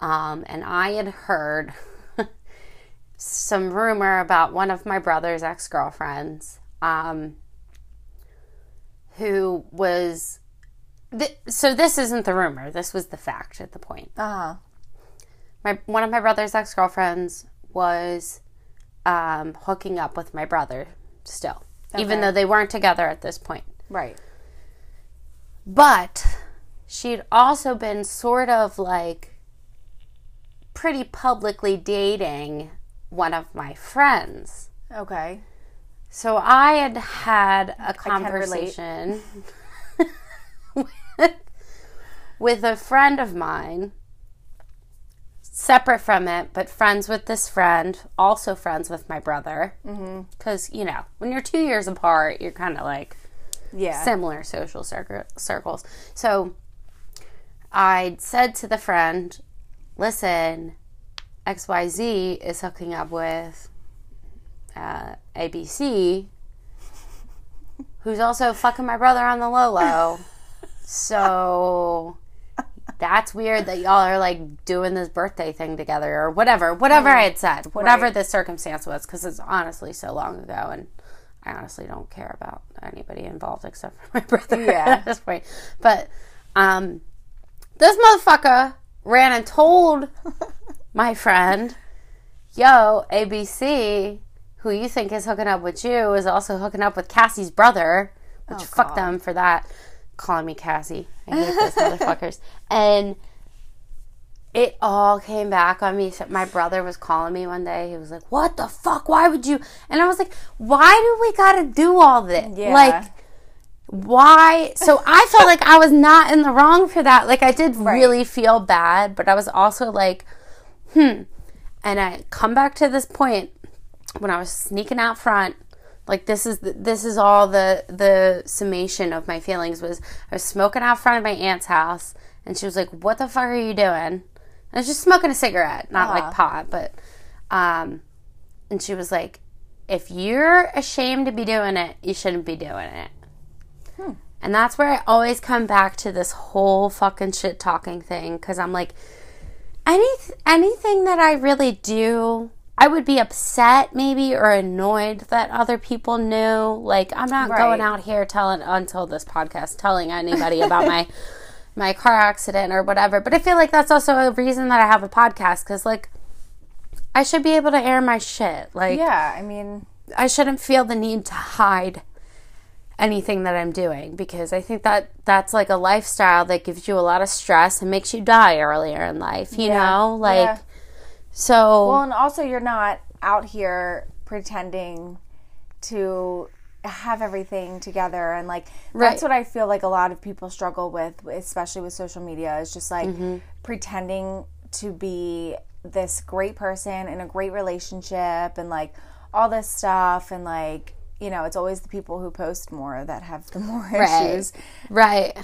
um, and I had heard some rumor about one of my brother's ex girlfriends, um, who was. Th- so this isn't the rumor. This was the fact at the point Uh huh. my one of my brother's ex girlfriends was um, hooking up with my brother still, even though they weren't together at this point. Right. But she'd also been sort of like pretty publicly dating one of my friends. Okay. So I had had a conversation with, with a friend of mine, separate from it, but friends with this friend, also friends with my brother. Because, you know, when you're two years apart, you're kind of like Yeah. similar social circle, circles. So I said to the friend, listen, XYZ is hooking up with uh, ABC, who's also fucking my brother on the low low. so that's weird that y'all are like doing this birthday thing together or whatever. Whatever I had said, whatever Right. the circumstance was, because it's honestly so long ago and I honestly don't care about anybody involved except for my brother Yeah. at this point. But um, this motherfucker ran and told my friend, "Yo, ABC, who you think is hooking up with you, is also hooking up with Cassie's brother." Which fuck God. them for that. Calling me Cassie, I hate those motherfuckers. And it all came back on me. So My brother was calling me one day. He was like, "What the fuck? Why would you?" And I was like, "Why do we got to do all this? Yeah. Like, why?" So I felt like I was not in the wrong for that. Like I did really feel bad, but I was also like, "Hmm." And I come back to this point when I was sneaking out front. Like this is this is all the the summation of my feelings was I was smoking out front of my aunt's house and she was like, "What the fuck are you doing?" I was just smoking a cigarette, not like pot, but um and she was like, "If you're ashamed to be doing it, you shouldn't be doing it." And that's where I always come back to this whole fucking shit talking thing cuz I'm like any anything that I really do, I would be upset maybe or annoyed that other people knew. Like I'm not going out here telling until this podcast telling anybody about my my car accident or whatever. But I feel like that's also a reason that I have a podcast cuz like I should be able to air my shit. Like Yeah. I mean, I shouldn't feel the need to hide anything that I'm doing because I think that that's like a lifestyle that gives you a lot of stress and makes you die earlier in life, you Yeah. know? Like Yeah. So well, and also you're not out here pretending to have everything together and like Right. that's what I feel like a lot of people struggle with especially with social media is just like Mm-hmm. pretending to be this great person in a great relationship and like all this stuff and like you know it's always the people who post more that have the more Right. issues right.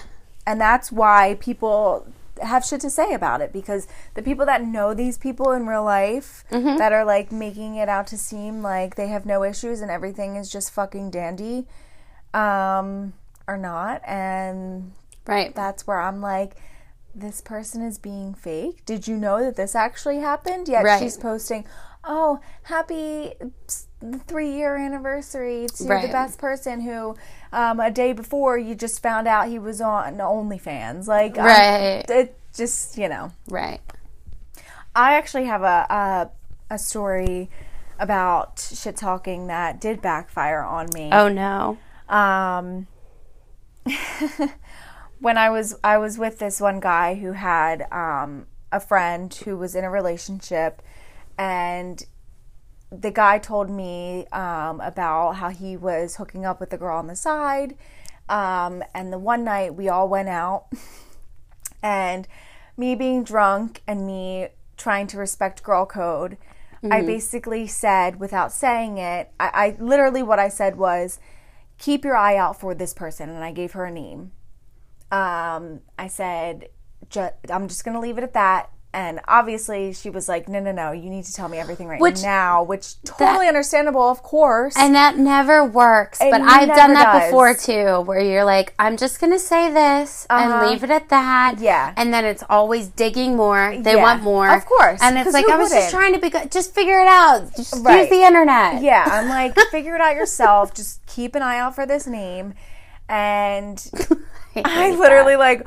and that's why people have shit to say about it because the people that know these people in real life Mm-hmm. that are like making it out to seem like they have no issues and everything is just fucking dandy um are not and Right. that's where I'm like this person is being fake. Did you know that this actually happened? Yet Right. she's posting, "Oh, happy three year anniversary to Right. the best person who um, a day before you just found out he was on OnlyFans." Like, Right. it just you know. Right. I actually have a a, a story about shit talking that did backfire on me Oh no. um when I was I was with this one guy who had um a friend who was in a relationship and the guy told me um, about how he was hooking up with the girl on the side. Um, and the one night we all went out, and me being drunk and me trying to respect girl code, I basically said, without saying it, I, I literally what I said was, keep your eye out for this person. And I gave her a name. Um, I said, ju- I'm just going to leave it at that. And obviously, she was like, "No, no, no! You need to tell me everything right Which- now." Which totally understandable, of course. And that never works. but I've done that does. before too, where you're like, I'm just going to say this Uh-huh. and leave it at that. Yeah. And then it's always digging more. They Yeah. want more. Of course, And it's like, I was wouldn't? just trying to be good. Just figure it out. Just use the internet. yeah, I'm like, figure it out yourself. Just keep an eye out for this name. And I hate literally like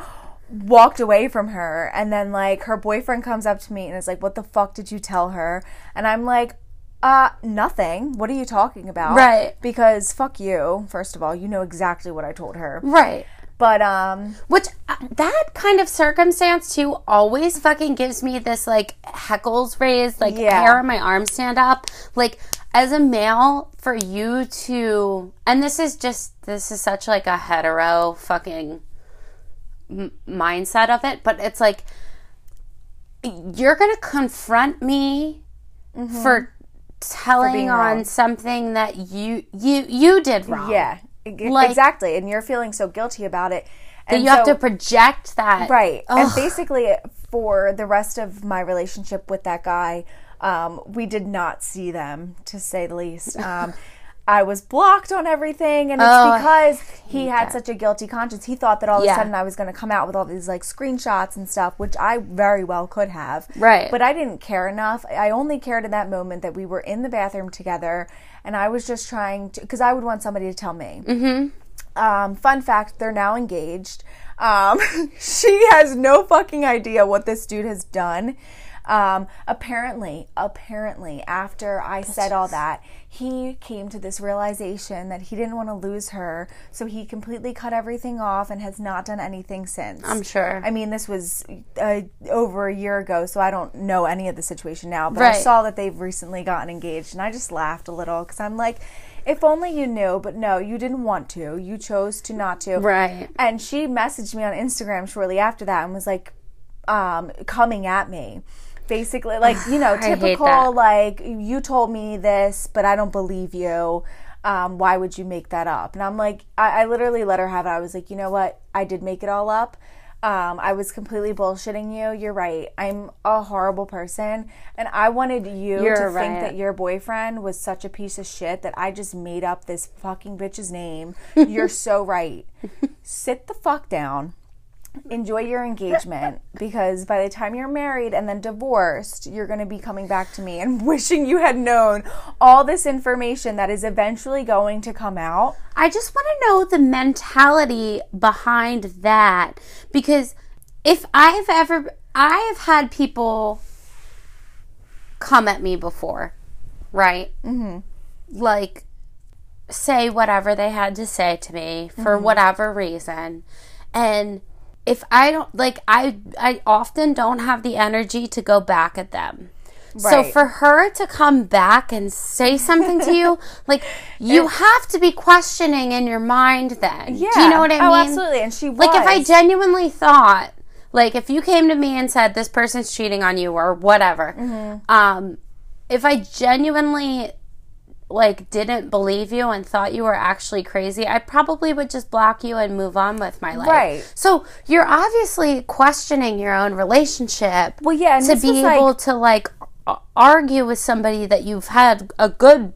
walked away from her and then like her boyfriend comes up to me and is like, "What the fuck did you tell her?" And I'm like, "Uh, nothing. What are you talking about?" Right. Because fuck you. First of all, you know exactly what I told her. Right. But um Which uh, that kind of circumstance too always fucking gives me this like heckles raised, like Yeah. hair on my arm stand up. Like as a male, for you to, and this is just this is such like a hetero fucking m- mindset of it, but it's like you're gonna confront me for telling being on something that you you you did wrong. yeah, Like- exactly. And you're feeling so guilty about it. That And you have to project that. Right. And basically, for the rest of my relationship with that guy, um, we did not see them, to say the least. Um, I was blocked on everything, and it's Oh, because he had such a guilty conscience. He thought that all of a sudden I was going to come out with all these like screenshots and stuff, which I very well could have. Right. But I didn't care enough. I only cared in that moment that we were in the bathroom together, and I was just trying to, because I would want somebody to tell me. Um, fun fact, they're now engaged. Um, she has no fucking idea what this dude has done. Um, apparently, apparently, after I said all that, he came to this realization that he didn't want to lose her, so he completely cut everything off and has not done anything since. I'm sure. I mean, this was uh, over a year ago, so I don't know any of the situation now. But I saw that they've recently gotten engaged, and I just laughed a little because I'm like, if only you knew, but no, you didn't want to. You chose to not to. Right. And she messaged me on Instagram shortly after that and was like, um, coming at me. Basically, like, you know, typical, like, you told me this, but I don't believe you. Um, why would you make that up? And I'm like, I, I literally let her have it. I was like, you know what? I did make it all up. Um, I was completely bullshitting you. You're right. I'm a horrible person. And I wanted you You're to right. think that your boyfriend was such a piece of shit that I just made up this fucking bitch's name. You're so right. Sit the fuck down. Enjoy your engagement because by the time you're married and then divorced, you're going to be coming back to me and wishing you had known all this information that is eventually going to come out. I just want to know the mentality behind that because if I've ever I've had people come at me before, right? Mm-hmm. Like say whatever they had to say to me for whatever reason, and if I don't like I I often don't have the energy to go back at them. So for her to come back and say something to you, like you have to be questioning in your mind then. Yeah. Do you know what I oh, mean? absolutely. And she was. Like if I genuinely thought, like if you came to me and said this person's cheating on you or whatever, Mm-hmm. um, if I genuinely like didn't believe you and thought you were actually crazy, I probably would just block you and move on with my life. Right. So you're obviously questioning your own relationship. Well, yeah, and to be was, like- able to like argue with somebody that you've had a good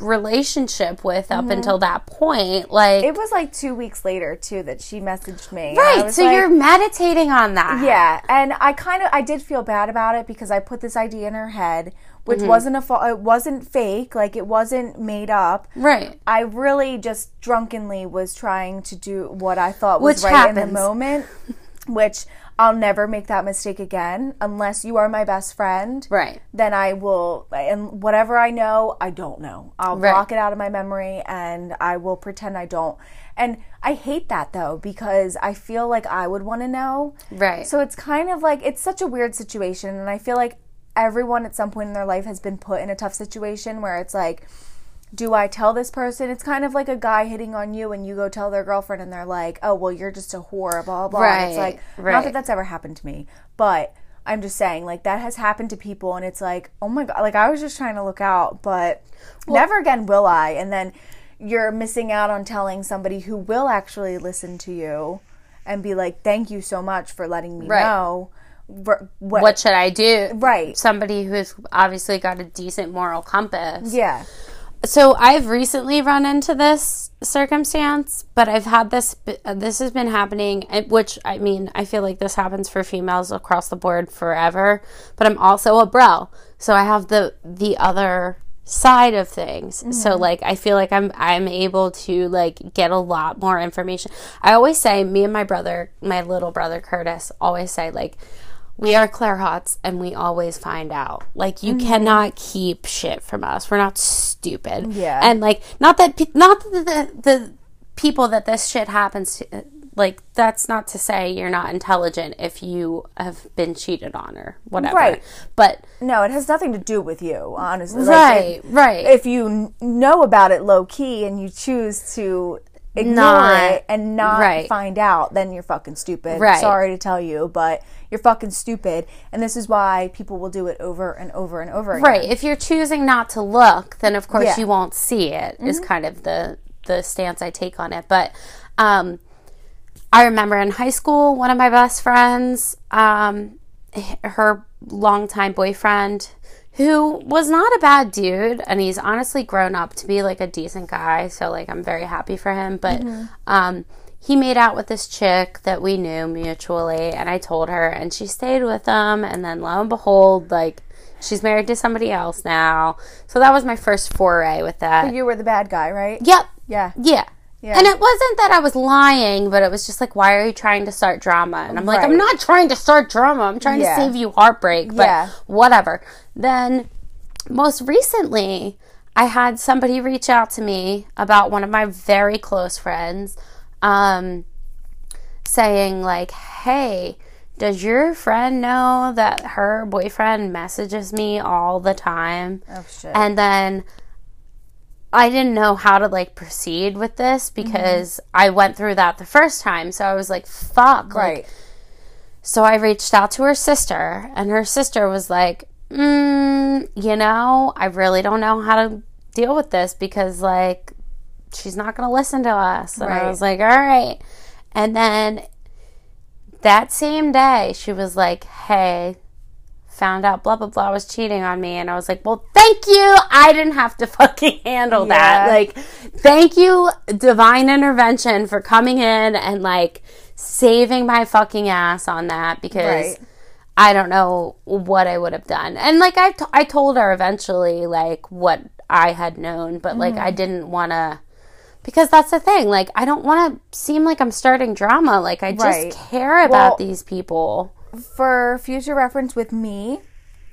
relationship with up until that point, like Mm-hmm. it was like two weeks later too that she messaged me. right. So like- you're meditating on that. Yeah, and I kind of I did feel bad about it because I put this idea in her head, which Mm-hmm. wasn't a fa- it wasn't fake, like it wasn't made up. Right. I really just drunkenly was trying to do what I thought was Which right in the moment, which I'll never make that mistake again unless you are my best friend. Right. Then I will, and whatever I know, I don't know. I'll Right. block it out of my memory and I will pretend I don't. And I hate that though because I feel like I would want to know. Right. So it's kind of like it's such a weird situation, and I feel like everyone at some point in their life has been put in a tough situation where it's like, do I tell this person? It's kind of like a guy hitting on you and you go tell their girlfriend and they're like, oh, well, you're just a whore, blah, blah, blah. And it's like, right. not that that's ever happened to me, but I'm just saying, like, that has happened to people and it's like, oh my God, like, I was just trying to look out, but never again will I. And then you're missing out on telling somebody who will actually listen to you and be like, thank you so much for letting me Right. know. What, What should I do? Right. Somebody who's obviously got a decent moral compass. Yeah. So I've recently run into this circumstance, but I've had this. uh, This has been happening, uh, which I mean, I feel like this happens for females across the board forever. But I'm also a bro, so I have the the other side of things. So like, I feel like I'm I'm able to like get a lot more information. I always say, me and my brother, my little brother Curtis, always say like we are Clairhots and we always find out. Like you mm-hmm. cannot keep shit from us. We're not stupid. Yeah. And like not that pe- not that the the people that this shit happens to like that's not to say you're not intelligent if you have been cheated on or whatever. Right. But No, it has nothing to do with you, honestly. Right, if- right. if you know about it low key and you choose to ignore Not- it and not right. find out, then you're fucking stupid. Right. Sorry to tell you, but you're fucking stupid. And this is why people will do it over and over and over again. Right. If you're choosing not to look, then of course Yeah. Mm-hmm. you won't see it. Is kind of the the stance I take on it. But um, I remember in high school, one of my best friends, um, her longtime boyfriend, who was not a bad dude, and he's honestly grown up to be like a decent guy. So like I'm very happy for him. But Mm-hmm. um, he made out with this chick that we knew mutually, and I told her, and she stayed with him. And then lo and behold, like she's married to somebody else now. So that was my first foray with that. You were the bad guy, right? Yep. Yeah. Yeah. Yeah. And it wasn't that I was lying, but it was just like, why are you trying to start drama? And I'm like, I'm not trying to start drama. I'm trying Yeah. to save you heartbreak, but Yeah. whatever. Then, most recently, I had somebody reach out to me about one of my very close friends, um, saying, like, hey, does your friend know that her boyfriend messages me all the time? Oh shit. And then I didn't know how to like proceed with this because I went through that the first time. So I was like, fuck. like- right. so I reached out to her sister, and her sister was like, mm, you know, I really don't know how to deal with this because, like, she's not going to listen to us. And I was like, all right. And then that same day, she was like, hey, found out blah, blah, blah was cheating on me. And I was like, well, thank you. I didn't have to fucking handle that. Like, thank you, divine intervention, for coming in and, like, saving my fucking ass on that because Right. I don't know what I would have done. And like I, t- I told her eventually like what I had known, but like Mm-hmm. I didn't want to because that's the thing. Like I don't want to seem like I'm starting drama. Like I just care about Well- these people. For future reference with me,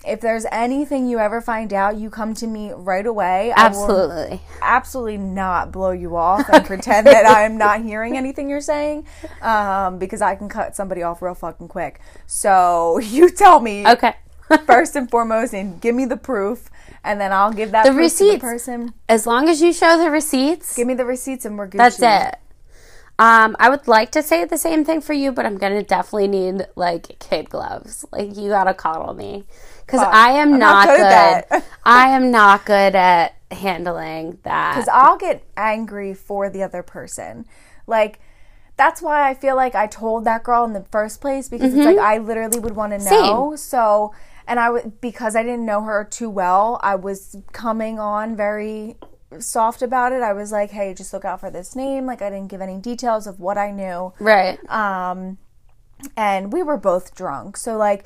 if there's anything you ever find out, you come to me right away. Absolutely. absolutely not blow you off and pretend that I'm not hearing anything you're saying, um, because I can cut somebody off real fucking quick. So you tell me Okay. first and foremost, and give me the proof, and then I'll give that The to the person. as long as you show the receipts, Give me the receipts, and we're good. that's it. Um, I would like to say the same thing for you, but I'm gonna definitely need like kid gloves. Like you gotta coddle me because I am I'm not, not good at good. I am not good at handling that. Because I'll get angry for the other person. Like, that's why I feel like I told that girl in the first place because it's like I literally would want to know. So, and I would because I didn't know her too well, I was coming on very soft about it. I was like, "Hey, just look out for this name." Like I didn't give any details of what I knew. Right. Um, and we were both drunk. So like,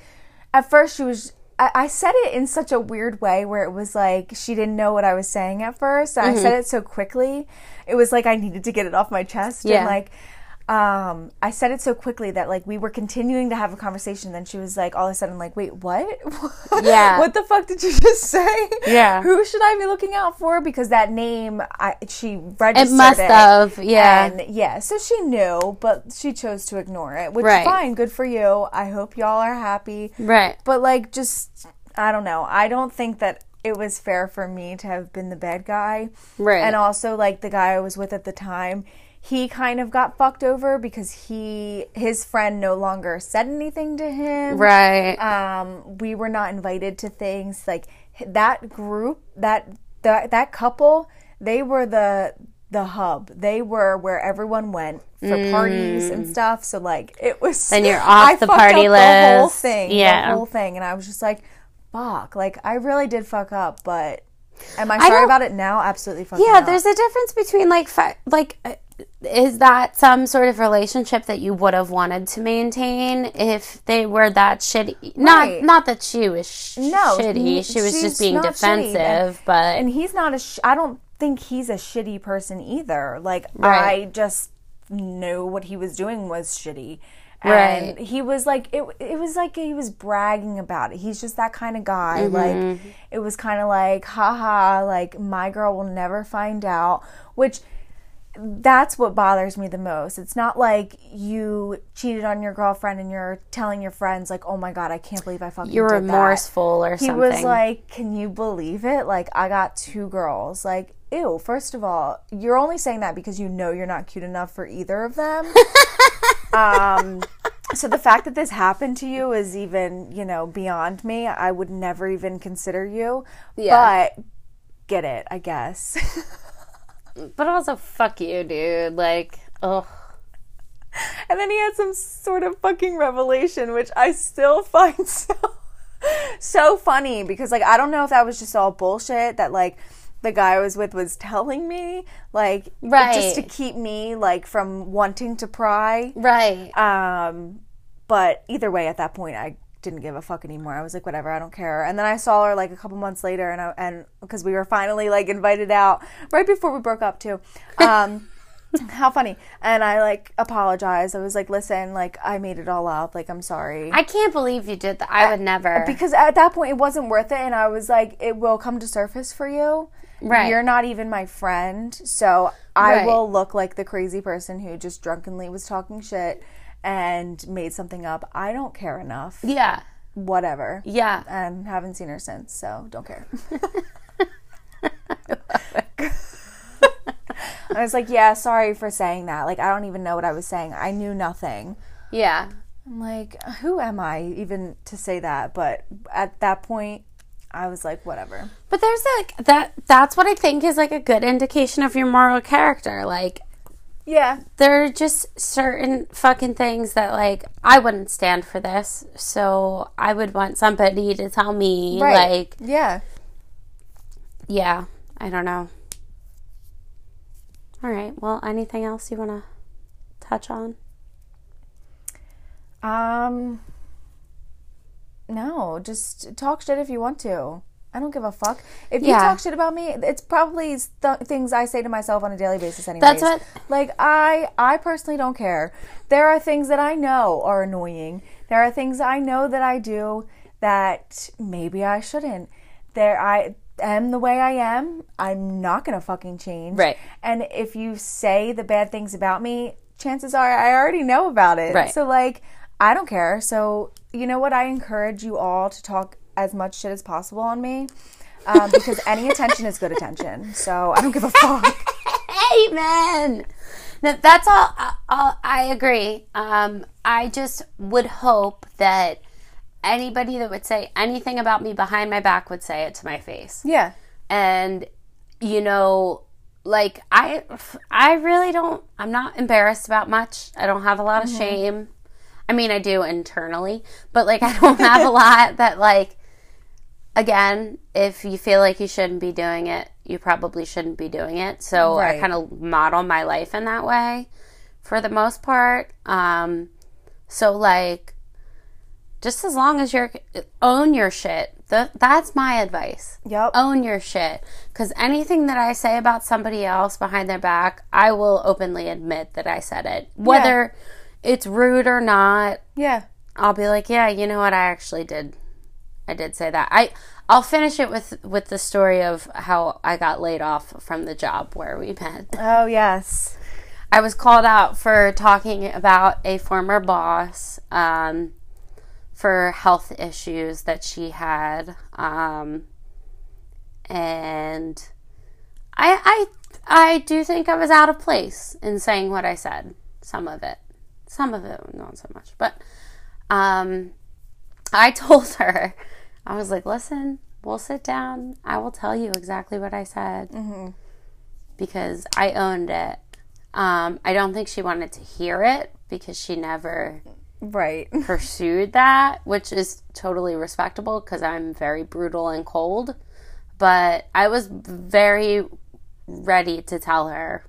at first she was. I, I said it in such a weird way where it was like she didn't know what I was saying at first. And I said mm-hmm. it so quickly. It was like I needed to get it off my chest. Yeah. And like, um, I said it so quickly that like we were continuing to have a conversation. Then she was like, all of a sudden, like, wait, what? Yeah. what the fuck did you just say? Yeah. Who should I be looking out for? Because that name, I she registered It must have, yeah. And yeah, so she knew, but she chose to ignore it, which Right. fine, good for you. I hope y'all are happy. Right. But like just I don't know. I don't think that it was fair for me to have been the bad guy. Right. And also like the guy I was with at the time, he kind of got fucked over because he his friend no longer said anything to him. Right. Um we were not invited to things like that group, that that that couple, they were the the hub. They were where everyone went for parties and stuff. So like it was. Mm. Then you're off I the party up The whole thing. Yeah. The whole thing, and I was just like, "Fuck!" Like I really did fuck up, but am I I sorry don't- about it now? Absolutely fucking. yeah, not. there's a difference between like like uh, is that some sort of relationship that you would have wanted to maintain if they were that shitty? Not Right. not that she was sh- No, shitty. She was just being not defensive, but and he's not a. Sh- I don't think he's a shitty person either. Like Right. I just knew what he was doing was shitty. Right. And he was like it. It was like he was bragging about it. He's just that kind of guy. Mm-hmm. Like it was kind of like, haha, like my girl will never find out. Which that's what bothers me the most. It's not like you cheated on your girlfriend and you're telling your friends like, "Oh my god, I can't believe I fucking you're did that." remorseful or he something. He was like, "Can you believe it? Like, I got two girls. Like, ew. First of all, you're only saying that because you know you're not cute enough for either of them. um, so the fact that this happened to you is even, you know, beyond me. I would never even consider you. Yeah. But get it, I guess. but also, fuck you, dude. Like, ugh. and then he had some sort of fucking revelation, which I still find so so funny because like I don't know if that was just all bullshit that like the guy I was with was telling me like right. just to keep me like from wanting to pry. Right. Um but either way at that point I didn't give a fuck anymore. I was like whatever, I don't care. And then I saw her like a couple months later and I, and because we were finally like invited out right before we broke up too. Um how funny. And I like apologized. I was like, "Listen, like I made it all up. Like I'm sorry." I can't believe you did that. I would never. because at that point it wasn't worth it and i was like it will come to surface for you Right. you're not even my friend so i Right. will look like the crazy person who just drunkenly was talking shit and made something up i don't care enough yeah. whatever Yeah. and haven't seen her since so don't care i was like yeah sorry for saying that like i don't even know what i was saying i knew nothing Yeah. I'm like, who am I even to say that? But at that point, I was like, whatever. But there's like that that's what I think is like a good indication of your moral character. Like Yeah. there are just certain fucking things that like I wouldn't stand for this. So I would want somebody to tell me like yeah. yeah, I don't know. All right. Well, anything else you want to touch on? Um, no, just talk shit if you want to. I don't give a fuck. If you talk shit about me, it's probably th- things I say to myself on a daily basis anyways. That's what- Like I I personally don't care. There are things that I know are annoying. There are things I know that I do that maybe I shouldn't. There I am the way I am. I'm not going to fucking change. Right. And if you say the bad things about me, chances are I already know about it. Right. So like I don't care. So you know what? I encourage you all to talk as much shit as possible on me. Um, because any attention is good attention. So I don't give a fuck. Amen. No, that's all, all. I agree. Um, I just would hope that anybody that would say anything about me behind my back would say it to my face. Yeah. And you know, like I, I really don't. I'm not embarrassed about much. I don't have a lot of shame. I mean, I do internally, but like I don't have a lot that like. Again, if you feel like you shouldn't be doing it, you probably shouldn't be doing it. So I kind of model my life in that way for the most part. Um, so like, just as long as you're own your shit. Th- that's my advice. Yep. Own your shit. Because anything that I say about somebody else behind their back, I will openly admit that I said it. Whether it's rude or not, Yeah. I'll be like, yeah, you know what? I actually did. I did say that. I I'll finish it with with the story of how I got laid off from the job where we met. Oh yes. I was called out for talking about a former boss. Um, for health issues that she had. Um, and I, I, I do think I was out of place in saying what I said. Some of it, some of it, not so much. But um, I told her, I was like, listen, we'll sit down. I will tell you exactly what I said Mm-hmm. because I owned it. Um, I don't think she wanted to hear it because she never Right. pursued that, which is totally respectable because I'm very brutal and cold. But I was very ready to tell her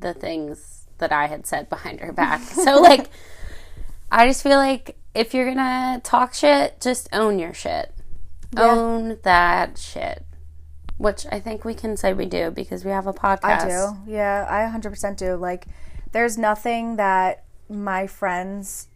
the things that I had said behind her back. so, like, I just feel like if you're gonna talk shit, just own your shit. Own that shit. Which I think we can say we do because we have a podcast. I do. Yeah, I 100% do. Like, there's nothing that my friends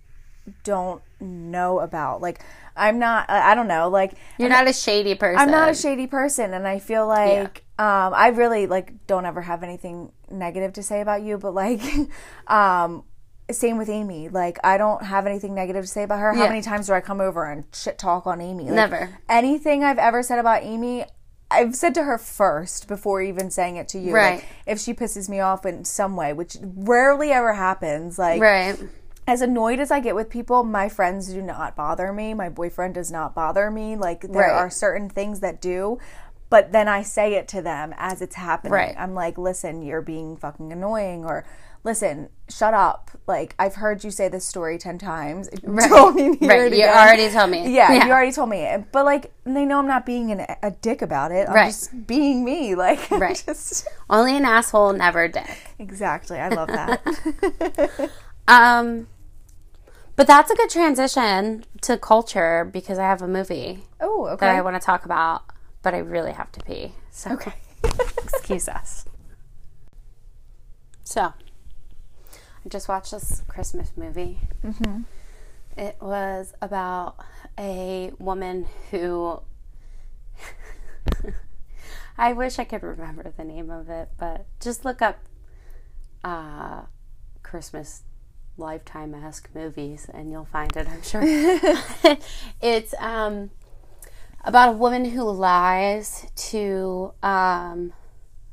don't know about. Like, I'm not, I I don't know. Like, You're not a shady person. I'm not a shady person, and I feel like um, I really like don't ever have anything negative to say about you. But like, um, same with Amy. Like, I don't have anything negative to say about her. How Yeah. many times do I come over and shit talk on Amy? Like, Never. Anything I've ever said about Amy. I've said to her first before even saying it to you. Right. Like, if she pisses me off in some way, which rarely ever happens, like Right. as annoyed as I get with people, my friends do not bother me. My boyfriend does not bother me. Like there Right. are certain things that do, but then I say it to them as it's happening. Right. I'm like, "Listen, you're being fucking annoying," or "Listen, shut up." Like I've heard you say this story ten times. Don't need hear Right. it You again. already told me. Yeah, Yeah. you already told me. But like, they know I'm not being an, a dick about it. I'm Right. just being me. Like, Right. just Only an asshole, never a dick. exactly. I love that. Um, but that's a good transition to culture because I have a movie oh, okay. that I want to talk about, but I really have to pee. So Okay. excuse us. So, just watched this Christmas movie. Mm-hmm. It was about a woman who. I wish I could remember the name of it, but just look up uh, Christmas lifetime esque movies and you'll find it, I'm sure. it's um, about a woman who lies to um,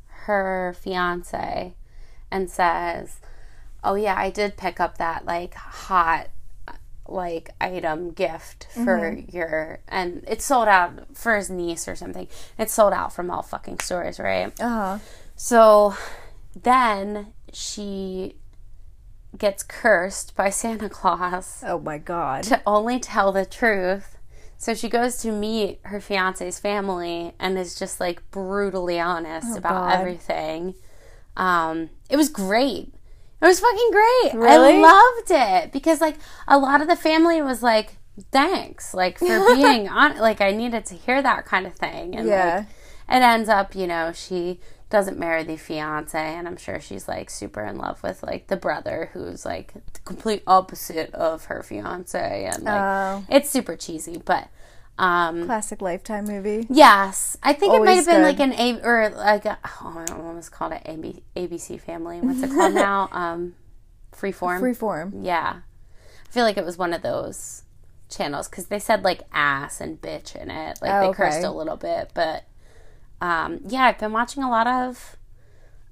her fiance and says, "Oh yeah, I did pick up that like hot like item gift for your and it sold out for his niece or something. It sold out from all fucking stores, right? Uh huh. So then she gets cursed by Santa Claus Oh my god. to only tell the truth. So she goes to meet her fiance's family and is just like brutally honest about God. everything. Um, it was great. It was fucking great. Really? I loved it because like a lot of the family was like, "Thanks, like for being on." Like I needed to hear that kind of thing. And Yeah. like, it ends up, you know, she doesn't marry the fiance, and I'm sure she's like super in love with like the brother who's like the complete opposite of her fiance, and like Oh. it's super cheesy, but um, Classic Lifetime movie. yes, I think it might have been good. like an A or like a, oh, I almost called it AB, ABC Family. What's it called now? Um, Freeform. Freeform. Yeah, I feel like it was one of those channels because they said like ass and bitch in it. Like Oh, they okay. cursed a little bit, but um, yeah, I've been watching a lot of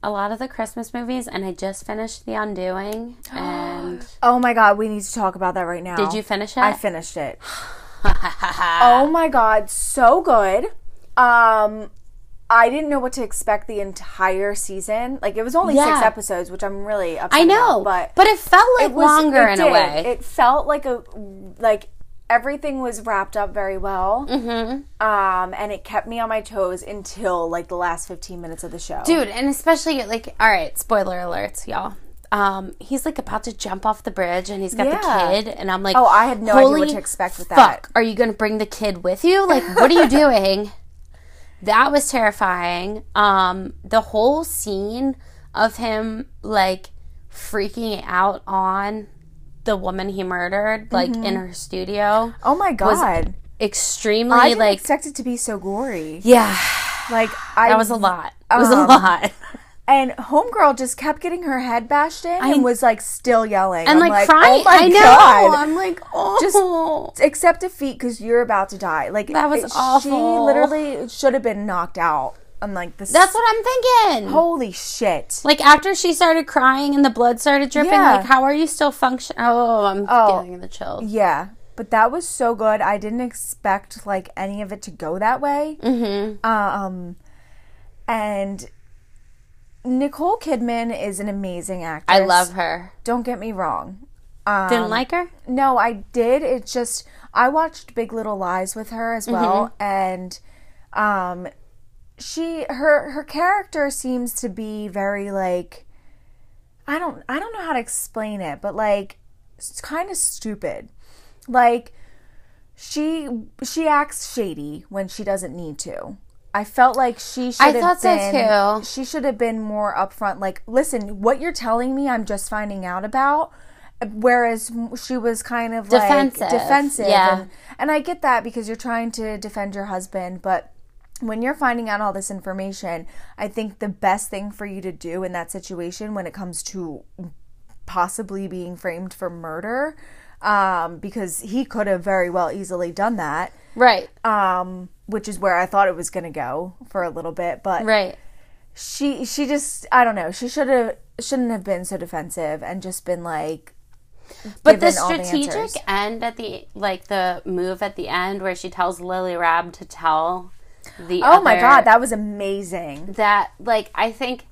a lot of the Christmas movies, and I just finished The Undoing. And Oh my god, we need to talk about that right now. did you finish it? I finished it. oh my god, so good. Um I didn't know what to expect the entire season. Like it was only Yeah. six episodes, which I'm really upset I know, about, but but it felt like it was longer it in a way. It felt like a like everything was wrapped up very well. Mm-hmm. Um, and it kept me on my toes until like the last 15 minutes of the show. dude and especially like all right spoiler alerts y'all um he's like about to jump off the bridge and he's got Yeah. the kid and i'm like Oh, I had no idea what to expect with fuck that." are you gonna bring the kid with you like what are you doing that was terrifying um the whole scene of him like freaking out on the woman he murdered like in her studio Oh my god. extremely I didn't like expect it to be so gory. yeah Like I that was a lot it was Um, a lot And homegirl just kept getting her head bashed in and was like still yelling and I'm like, crying. Oh my I know. god! I'm like, oh, Just accept defeat because you're about to die. Like That was it- She literally should have been knocked out. I'm like this. that's what I'm thinking. holy shit. Like after she started crying and the blood started dripping, Yeah. like how are you still functioning? Oh, I'm Oh. getting the chills. Yeah, but that was so good. I didn't expect like any of it to go that way. Mm-hmm. Um, and Nicole Kidman is an amazing actress. I love her. Don't get me wrong. Um, Didn't like her. No, I did. It's just I watched Big Little Lies with her as well, Mm-hmm. and um, she her her character seems to be very like I don't I don't know how to explain it, but like it's kind of stupid. Like she she acts shady when she doesn't need to. I felt like she should I have thought so, been too. she should have been more upfront like listen, what you're telling me I'm just finding out about whereas she was kind of like Defensive. defensive Yeah. and, and I get that because you're trying to defend your husband, but when you're finding out all this information, I think the best thing for you to do in that situation when it comes to possibly being framed for murder, um, because he could have very well easily done that, Right. um, which is where I thought it was going to go for a little bit. But Right. she, she just, I don't know, she should have, shouldn't have been so defensive and just been like, But the all the strategic end at the like the move at the end where she tells Lily Rabe to tell the oh my god, that was amazing. that like I think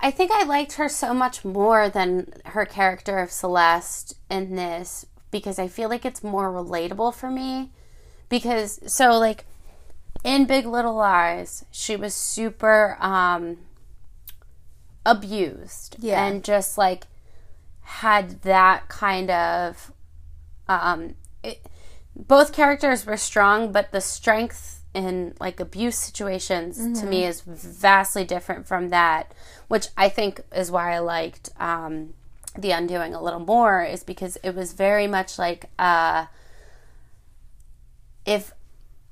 I think I liked her so much more than her character of Celeste in this because I feel like it's more relatable for me because so like in Big Little Lies she was super um abused Yeah. and just like had that kind of um it, both characters were strong but the strength in like abuse situations to me is vastly different from that which i think is why i liked um the undoing a little more is because it was very much like uh if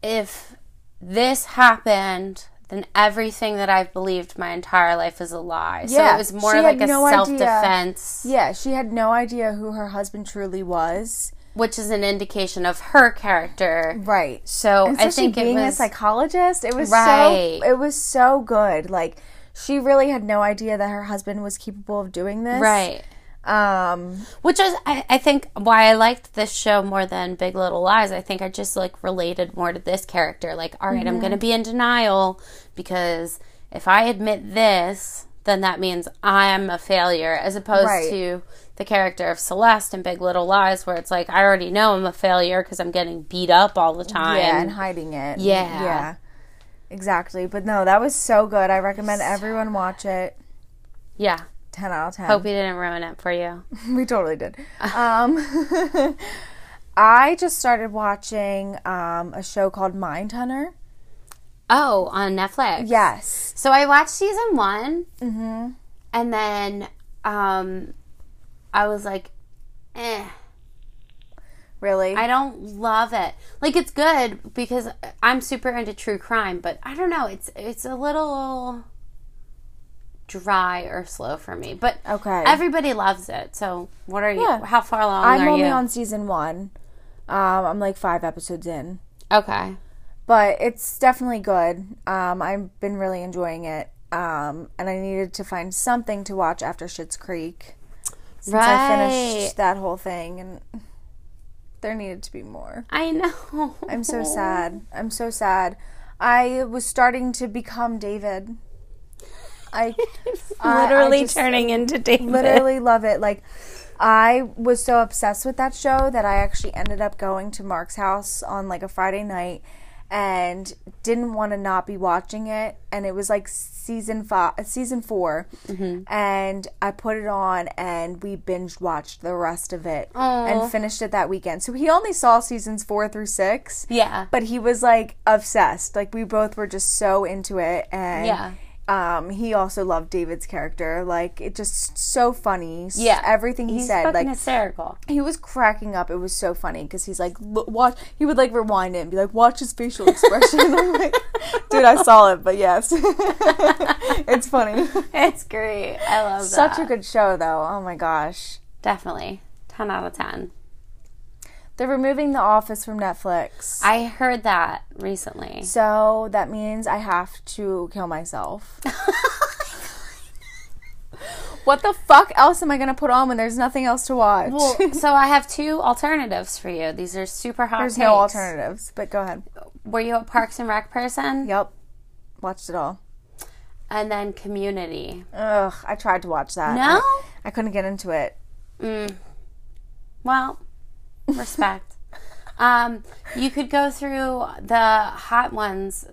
if this happened then everything that I've believed my entire life is a lie. Yeah. so it was more she like a no idea. self defense, Yeah, she had no idea who her husband truly was. which is an indication of her character. Right. So And I think it being was a psychologist, it was Right. so it was so good. Like she really had no idea that her husband was capable of doing this. right. Um Which is, I, I think, why I liked this show more than Big Little Lies. I think I just like related more to this character. Like, all right, I'm Mm-hmm. going to be in denial because if I admit this, then that means I am a failure, as opposed Right. to the character of Celeste in Big Little Lies, where it's like I already know I'm a failure because I'm getting beat up all the time. yeah, and hiding it. Yeah. Yeah. Exactly. But no, that was so good. I recommend everyone watch it. yeah. 10 out of 10. Hope we didn't ruin it for you. we totally did. Um, I just started watching um, a show called Mindhunter. Oh, on Netflix. Yes. So I watched season one, and then um, I was like, eh, Really? I don't love it. Like it's good because I'm super into true crime, but I don't know. It's it's a little dry or slow for me. But Okay. everybody loves it. So what are you? Yeah. How far along I'm are only you? on season one. Um, I'm like five episodes in, okay. but it's definitely good. Um, I've been really enjoying it. Um, and I needed to find something to watch after Schitt's Creek since I Right. finished that whole thing, and there needed to be more. I know. I'm so sad. I'm so sad. I was starting to become David. I I- I Literally just- turning into David. literally love it. Like I was so obsessed with that show that I actually ended up going to Mark's house on like a Friday night and didn't want to not be watching it and it was like season 5 season 4 mm-hmm. and I put it on and we binge watched the rest of it Aw. and finished it that weekend. So he only saw seasons 4 through 6 Yeah. but he was like obsessed. Like we both were just so into it, and Yeah. Um, he also loved David's character. Like it just so funny. Yeah. everything he He's said, like hysterical. he was cracking up. It was so funny because he's like, watch. He would like rewind it and be like, watch his facial expression. I'm like, dude, I saw it, but yes, it's funny. It's great. I love it. Such that. a good show, though. Oh my gosh. Definitely. 10 out of 10. They're removing The Office from Netflix. I heard that recently. so that means I have to kill myself. what the fuck else am I gonna put on when there's nothing else to watch? Well, so I have two alternatives for you. These are super hot there's takes. no alternatives, but go ahead. Were you a Parks and Rec person? Yep. Watched it all. And then Community. Ugh, I tried to watch that. No? I, I couldn't get into it. Mm. Well, respect. um, you could go through the Hot Ones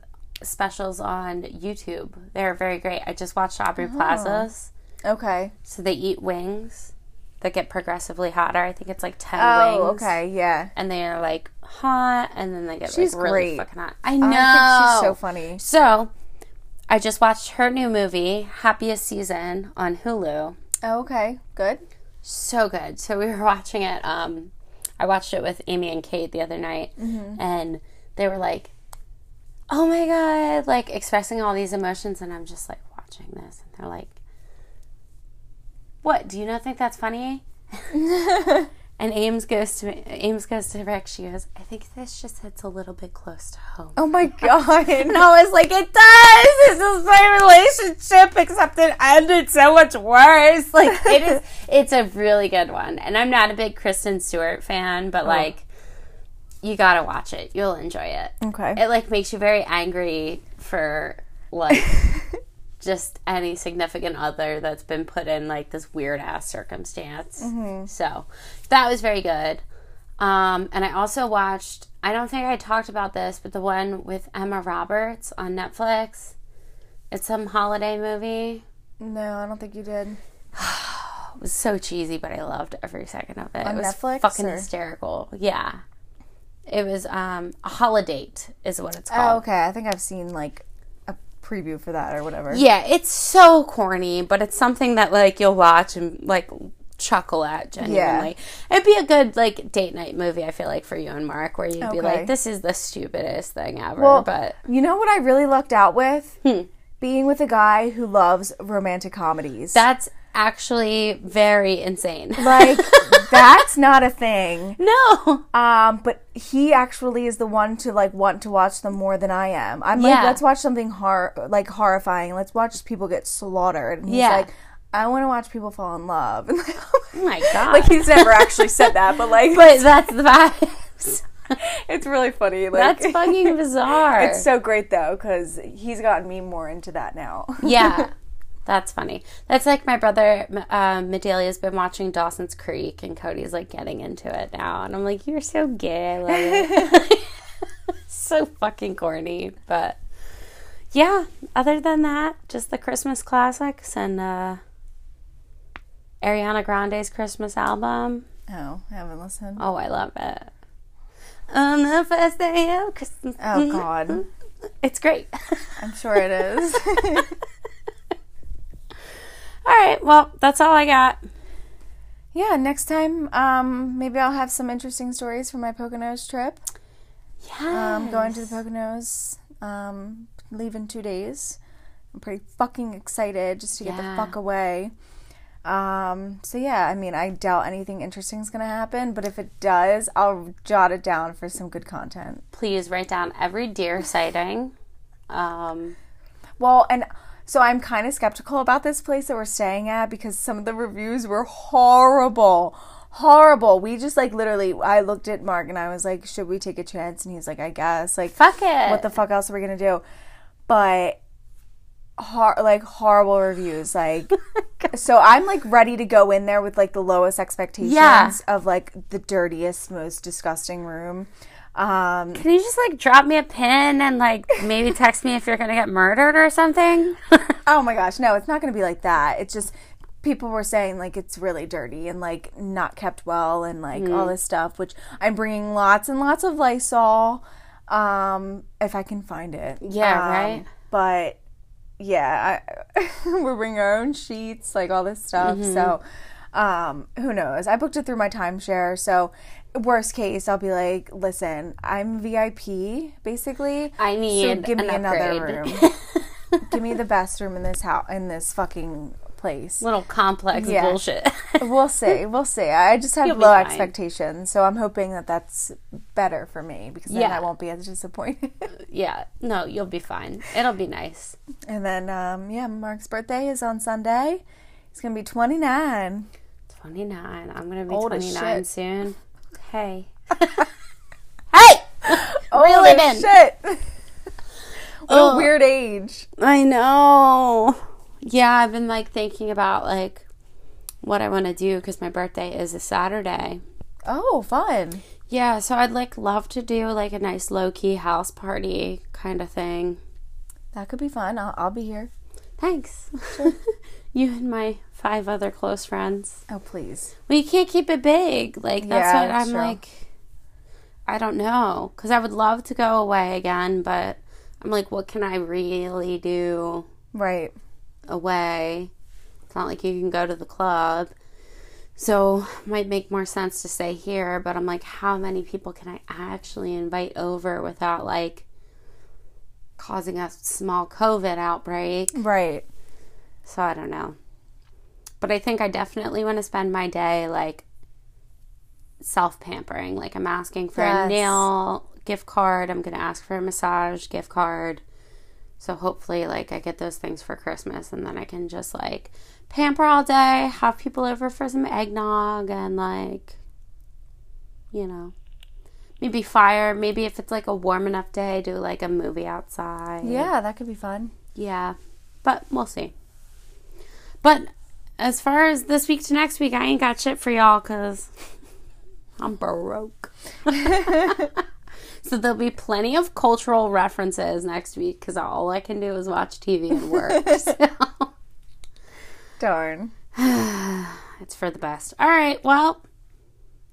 specials on YouTube. They're very great. I just watched Aubrey Plaza's. Okay. So they eat wings that get progressively hotter. I think it's like 10 Oh, wings. okay, yeah. And they are like hot and then they get She's like really great. fucking hot. I know. I think she's so funny. So, I just watched her new movie, Happiest Season, on Hulu. Oh, okay, good. So good. So we were watching it. Um, I watched it with Amy and Kate the other night, Mm-hmm. and they were like, "Oh my god!" Like expressing all these emotions, and I'm just like watching this, and they're like, "What? Do you not think that's funny?" and Ames goes to me, Ames goes to Rick. She goes, "I think this just hits a little bit close to home." Oh my god. And I was like, it does. This is my relationship, except it ended so much worse. Like it is. It's a really good one, and I'm not a big Kristen Stewart fan, but oh. like, you gotta watch it. You'll enjoy it. Okay. It like makes you very angry for like just any significant other that's been put in like this weird ass circumstance. Mm-hmm. So that was very good. Um, and I also watched. I don't think I talked about this, but the one with Emma Roberts on Netflix. It's some holiday movie. no, I don't think you did. It was so cheesy, but I loved every second of it. On it was Netflix, fucking or- hysterical. Yeah. It was um a Holidate is what it's Oh, called. okay. I think I've seen like a preview for that or whatever. Yeah, it's so corny, but it's something that like you'll watch and like chuckle at genuinely. It'd be a good like date night movie, I feel like, for you and Mark, where you'd be like, This is the stupidest thing ever. Well, but you know what I really lucked out with? Hmm. Being with a guy who loves romantic comedies. that's actually very insane. like that's not a thing. no. Um, but he actually is the one to like want to watch them more than I am. I'm like, let's watch something hor- like horrifying. Let's watch people get slaughtered. And he's Yeah. like, I want to watch people fall in love. Oh my god. like he's never actually said that, but like, but that's the vibes. it's really funny. Like, that's fucking bizarre. It's so great though because he's gotten me more into that now. yeah. That's funny. That's like my brother, uh, Medelia's been watching Dawson's Creek, and Cody's like getting into it now. And I'm like, you're so gay. I love it. so fucking corny. But yeah, other than that, just the Christmas classics and uh, Ariana Grande's Christmas album. Oh, I haven't listened. Oh, I love it. On the first day of Christmas. Oh God, It's great. I'm sure it is. all right. Well, that's all I got. yeah, next time, um, maybe I'll have some interesting stories from my Poconos trip. Yeah. Um, going to the Poconos, um, leave in two days. I'm pretty fucking excited just to get the fuck away. Um, so yeah, I mean, I doubt anything interesting is gonna happen, but if it does, I'll jot it down for some good content. please write down every deer sighting. Um, Well, and so I'm kind of skeptical about this place that we're staying at because some of the reviews were horrible. Horrible. We just like literally I looked at Mark and I was like, "Should we take a chance?" And he's like, "I guess." Like fuck it. what the fuck else are we going to do? But hor- like horrible reviews like so I'm like ready to go in there with like the lowest expectations Yeah. of like the dirtiest most disgusting room. Um Can you just like drop me a pin and like maybe text me if you're gonna get murdered or something? Oh my gosh, no, it's not going to be like that. It's just people were saying like it's really dirty and like not kept well and like all this stuff, which I'm bringing lots and lots of Lysol um if I can find it. Yeah, Um, right. But yeah, I, we're bringing our own sheets, like all this stuff. Mm-hmm. So, um, who knows? I booked it through my timeshare. So, worst case, I'll be like, listen, I'm VIP, basically. I need so give me an another upgrade. room. give me the best room in this house, in this fucking place. Little complex Yeah. bullshit. we'll see. We'll see. I just have You'll low expectations, so I'm hoping that that's better for me because then Yeah. I won't be as disappointed. yeah, no, you'll be fine. It'll be nice. and then, um, yeah, Mark's birthday is on Sunday. He's gonna be 29. 29. I'm going to be Old as 29 shit. soon. Hey. hey! Reel it in. Shit. what Ugh. a weird age. I know. Yeah, I've been like thinking about like what I want to do because my birthday is a Saturday. Oh, fun. Yeah, so I'd like love to do like a nice low key house party kind of thing. That could be fun. I'll, I'll be here. Thanks. you and my five other close friends. Oh, please. Well, you can't keep it big. Like that's Yeah, what I'm true. like. I don't know because I would love to go away again, but I'm like, what can I really do Right. Away? It's not like you can go to the club, so might make more sense to stay here. But I'm like, how many people can I actually invite over without like causing a small COVID outbreak? Right. So I don't know. But I think I definitely want to spend my day like self pampering. Like I'm asking for Yes. a nail gift card. I'm gonna ask for a massage gift card. So hopefully like I get those things for Christmas and then I can just like pamper all day, have people over for some eggnog and like you know. Maybe fire, maybe if it's like a warm enough day, do like a movie outside. Yeah, that could be fun. Yeah, but we'll see. But as far as this week to next week, I ain't got shit for y'all because I'm broke. so there'll be plenty of cultural references next week because all I can do is watch TV and work. so Darn. it's for the best. All right, well,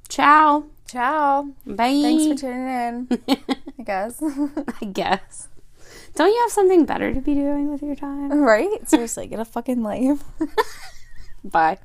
ciao. Ciao. Bye. Thanks for tuning in, I guess. I guess. Don't you have something better to be doing with your time? right? Seriously, get a fucking life. Bye.